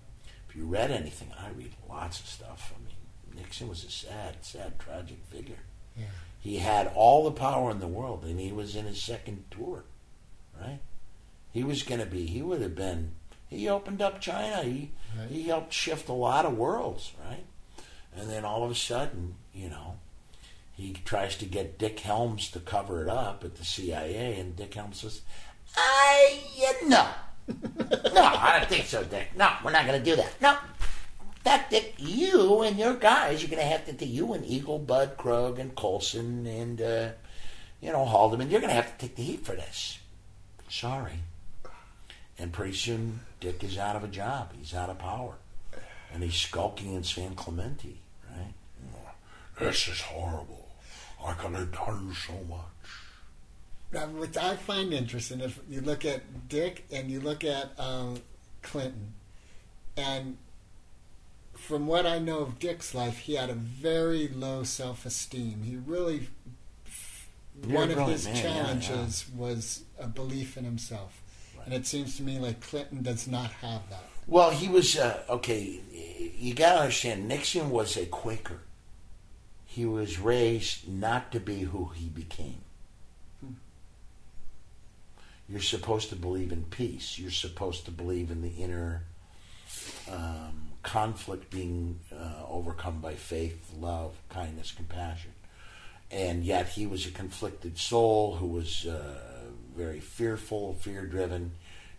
If you read anything, I read lots of stuff. I mean, Nixon was a sad, sad, tragic figure. Yeah. He had all the power in the world, and he was in his second tour, right? He was going to be. He would have been. He opened up China. He Right. he helped shift a lot of worlds, right? And then all of a sudden, you know, he tries to get Dick Helms to cover it up at the CIA, and Dick Helms says, "I uh, no, (laughs) no, I don't think so, Dick. No, we're not going to do that. No." Fact, Dick, you and your guys, you're going to have to, you and Egil, Bud, Krogh, and Colson, and, uh, you know, Haldeman, you're going to have to take the heat for this. Sorry. And pretty soon, Dick is out of a job. He's out of power. And he's skulking in San Clemente, right? This is horrible. I could have done so much. Now, what I find interesting, if you look at Dick and you look at um, Clinton, and from what I know of Dick's life, he had a very low self esteem. He really, Yeah, one of his man, yeah, challenges was a belief in himself. And it seems to me like Clinton does not have that. Well, he was uh, okay. You got to understand, Nixon was a Quaker. He was raised not to be who he became. You're supposed to believe in peace. You're supposed to believe in the inner um, conflict being uh, overcome by faith, love, kindness, compassion. And yet he was a conflicted soul who was uh, very fearful, fear driven,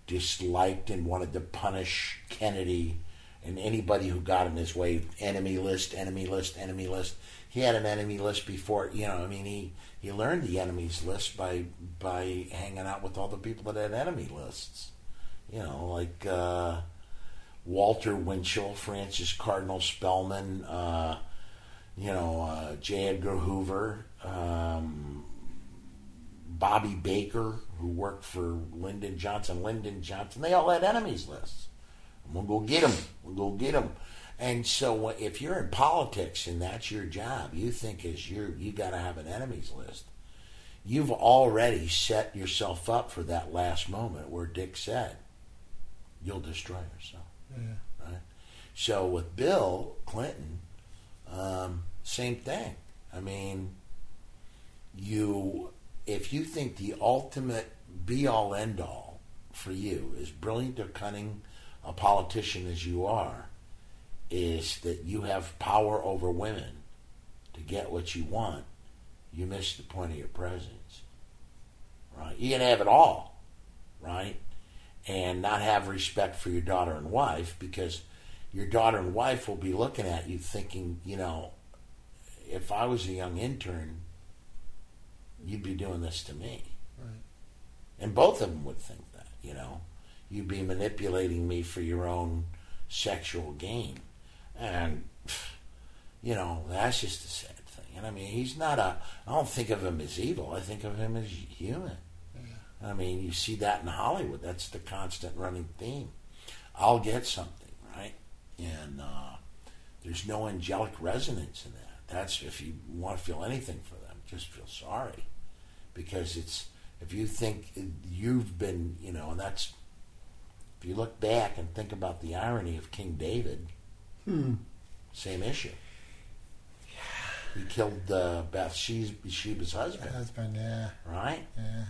disliked and wanted to punish Kennedy and anybody who got in his way. Enemy list, enemy list, enemy list. He had an enemy list before, you know. I mean, he he learned the enemies list by by hanging out with all the people that had enemy lists. You know, like uh, Walter Winchell, Francis Cardinal Spellman, uh, you know, uh, J. Edgar Hoover, um, Bobby Baker, who worked for Lyndon Johnson, Lyndon Johnson. They all had enemies lists. We'll go get them. We'll go get them. And so, if you're in politics and that's your job, you think is you you got to have an enemies list. You've already set yourself up for that last moment where Dick said, "You'll destroy yourself." Yeah. Right. So with Bill Clinton, um, same thing. I mean, you if you think the ultimate be all end all for you as brilliant or cunning a politician as you are, is that you have power over women to get what you want, you miss the point of your presence. Right? You can have it all, right? And not have respect for your daughter and wife because your daughter and wife will be looking at you thinking, you know, if I was a young intern, you'd be doing this to me. Right. And both of them would think that, you know. You'd be manipulating me for your own sexual gain. And, you know, that's just a sad thing. And I mean, he's not a, I don't think of him as evil. I think of him as human. I mean, you see that in Hollywood. That's the constant running theme. I'll get something, right? And uh, there's no angelic resonance in that. That's if you want to feel anything for them, just feel sorry, because it's if you think you've been, you know, and that's if you look back and think about the irony of King David, Hmm. same issue. He killed uh, Bathsheba's husband, Husband, yeah, right? yeah.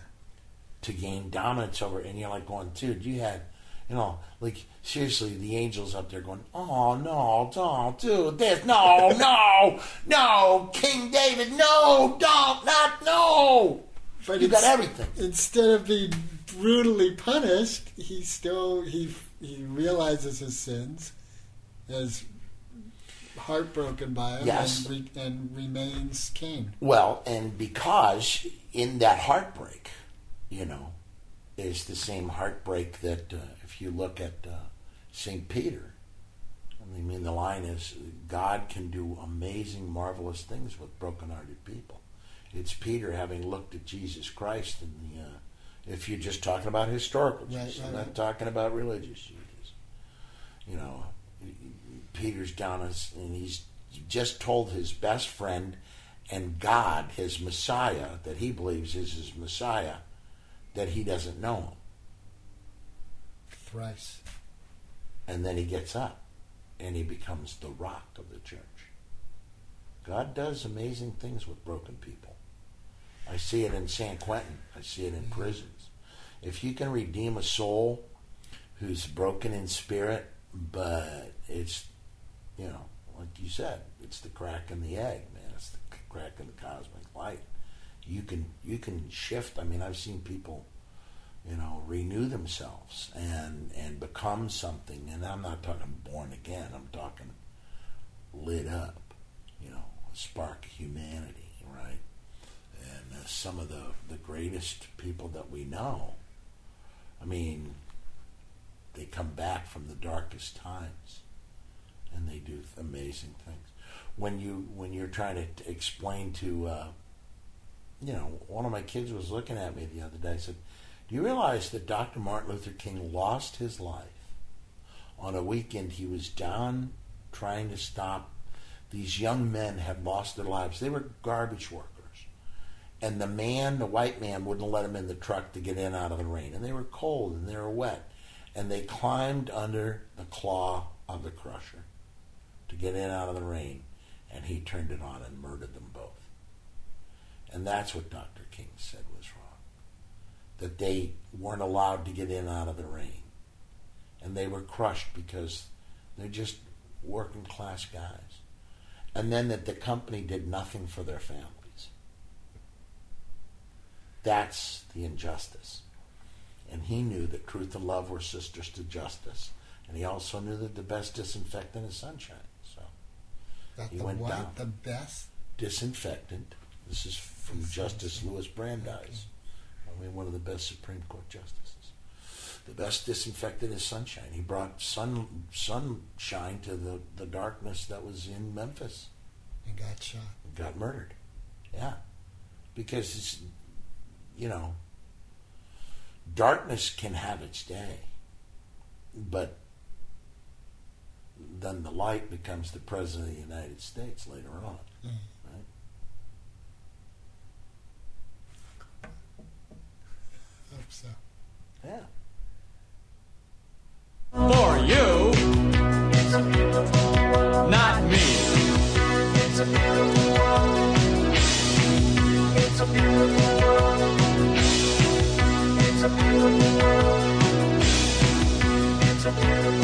to gain dominance over and you're like going dude you had You know, like seriously, the angels up there going, "Oh no, don't do this! No, no, no, King David, no, don't, not, no." But you got everything. Instead of being brutally punished, he still he he realizes his sins, is heartbroken by them, Yes. and, re, and remains king. Well, and because in that heartbreak, you know, is the same heartbreak that uh, if you look at uh, St. Peter, I mean, the line is God can do amazing, marvelous things with broken-hearted people. It's Peter having looked at Jesus Christ in the, uh, if you're just talking about historical Jesus, right, I'm not right. talking about religious Jesus. You know, Peter's down and he's just told his best friend and God, his Messiah, that he believes is his Messiah, that he doesn't know him. Thrice. And then he gets up and he becomes the rock of the church. God does amazing things with broken people. I see it in San Quentin, I see it in prisons. If you can redeem a soul who's broken in spirit, but it's, you know, like you said, it's the crack in the egg, man. It's the crack in the cosmic light. You can you can shift. I mean, I've seen people you know, renew themselves and and become something. And I'm not talking born again. I'm talking lit up. You know, a spark of humanity, some of the the greatest people that we know. I mean, they come back from the darkest times, and they do amazing things. When you when you're trying to t- explain to, uh, you know, one of my kids was looking at me the other day. I said, "Do you realize that Dr. Martin Luther King lost his life on a weekend? He was down trying to stop these young men had lost their lives. They were garbage workers." And the man, the white man, wouldn't let them in the truck to get in out of the rain. And they were cold and they were wet. And they climbed under the claw of the crusher to get in out of the rain. And he turned it on and murdered them both. And that's what Dr. King said was wrong. That they weren't allowed to get in out of the rain. And they were crushed because they're just working class guys. And then that the company did nothing for their families. That's the injustice. And he knew that truth and love were sisters to justice. And he also knew that the best disinfectant is sunshine. So, That He the went what? down. The best. disinfectant. This is from Justice Louis Brandeis. I mean, one of the best Supreme Court justices. The best disinfectant is sunshine. He brought sun sunshine to the, the darkness that was in Memphis. And got shot. got murdered. Yeah. Because it's, you know, darkness can have its day, but then the light becomes the president of the United States later on. Mm. Right? So. Yeah. For you, not me. It's a beautiful, it's a beautiful. It's you. beautiful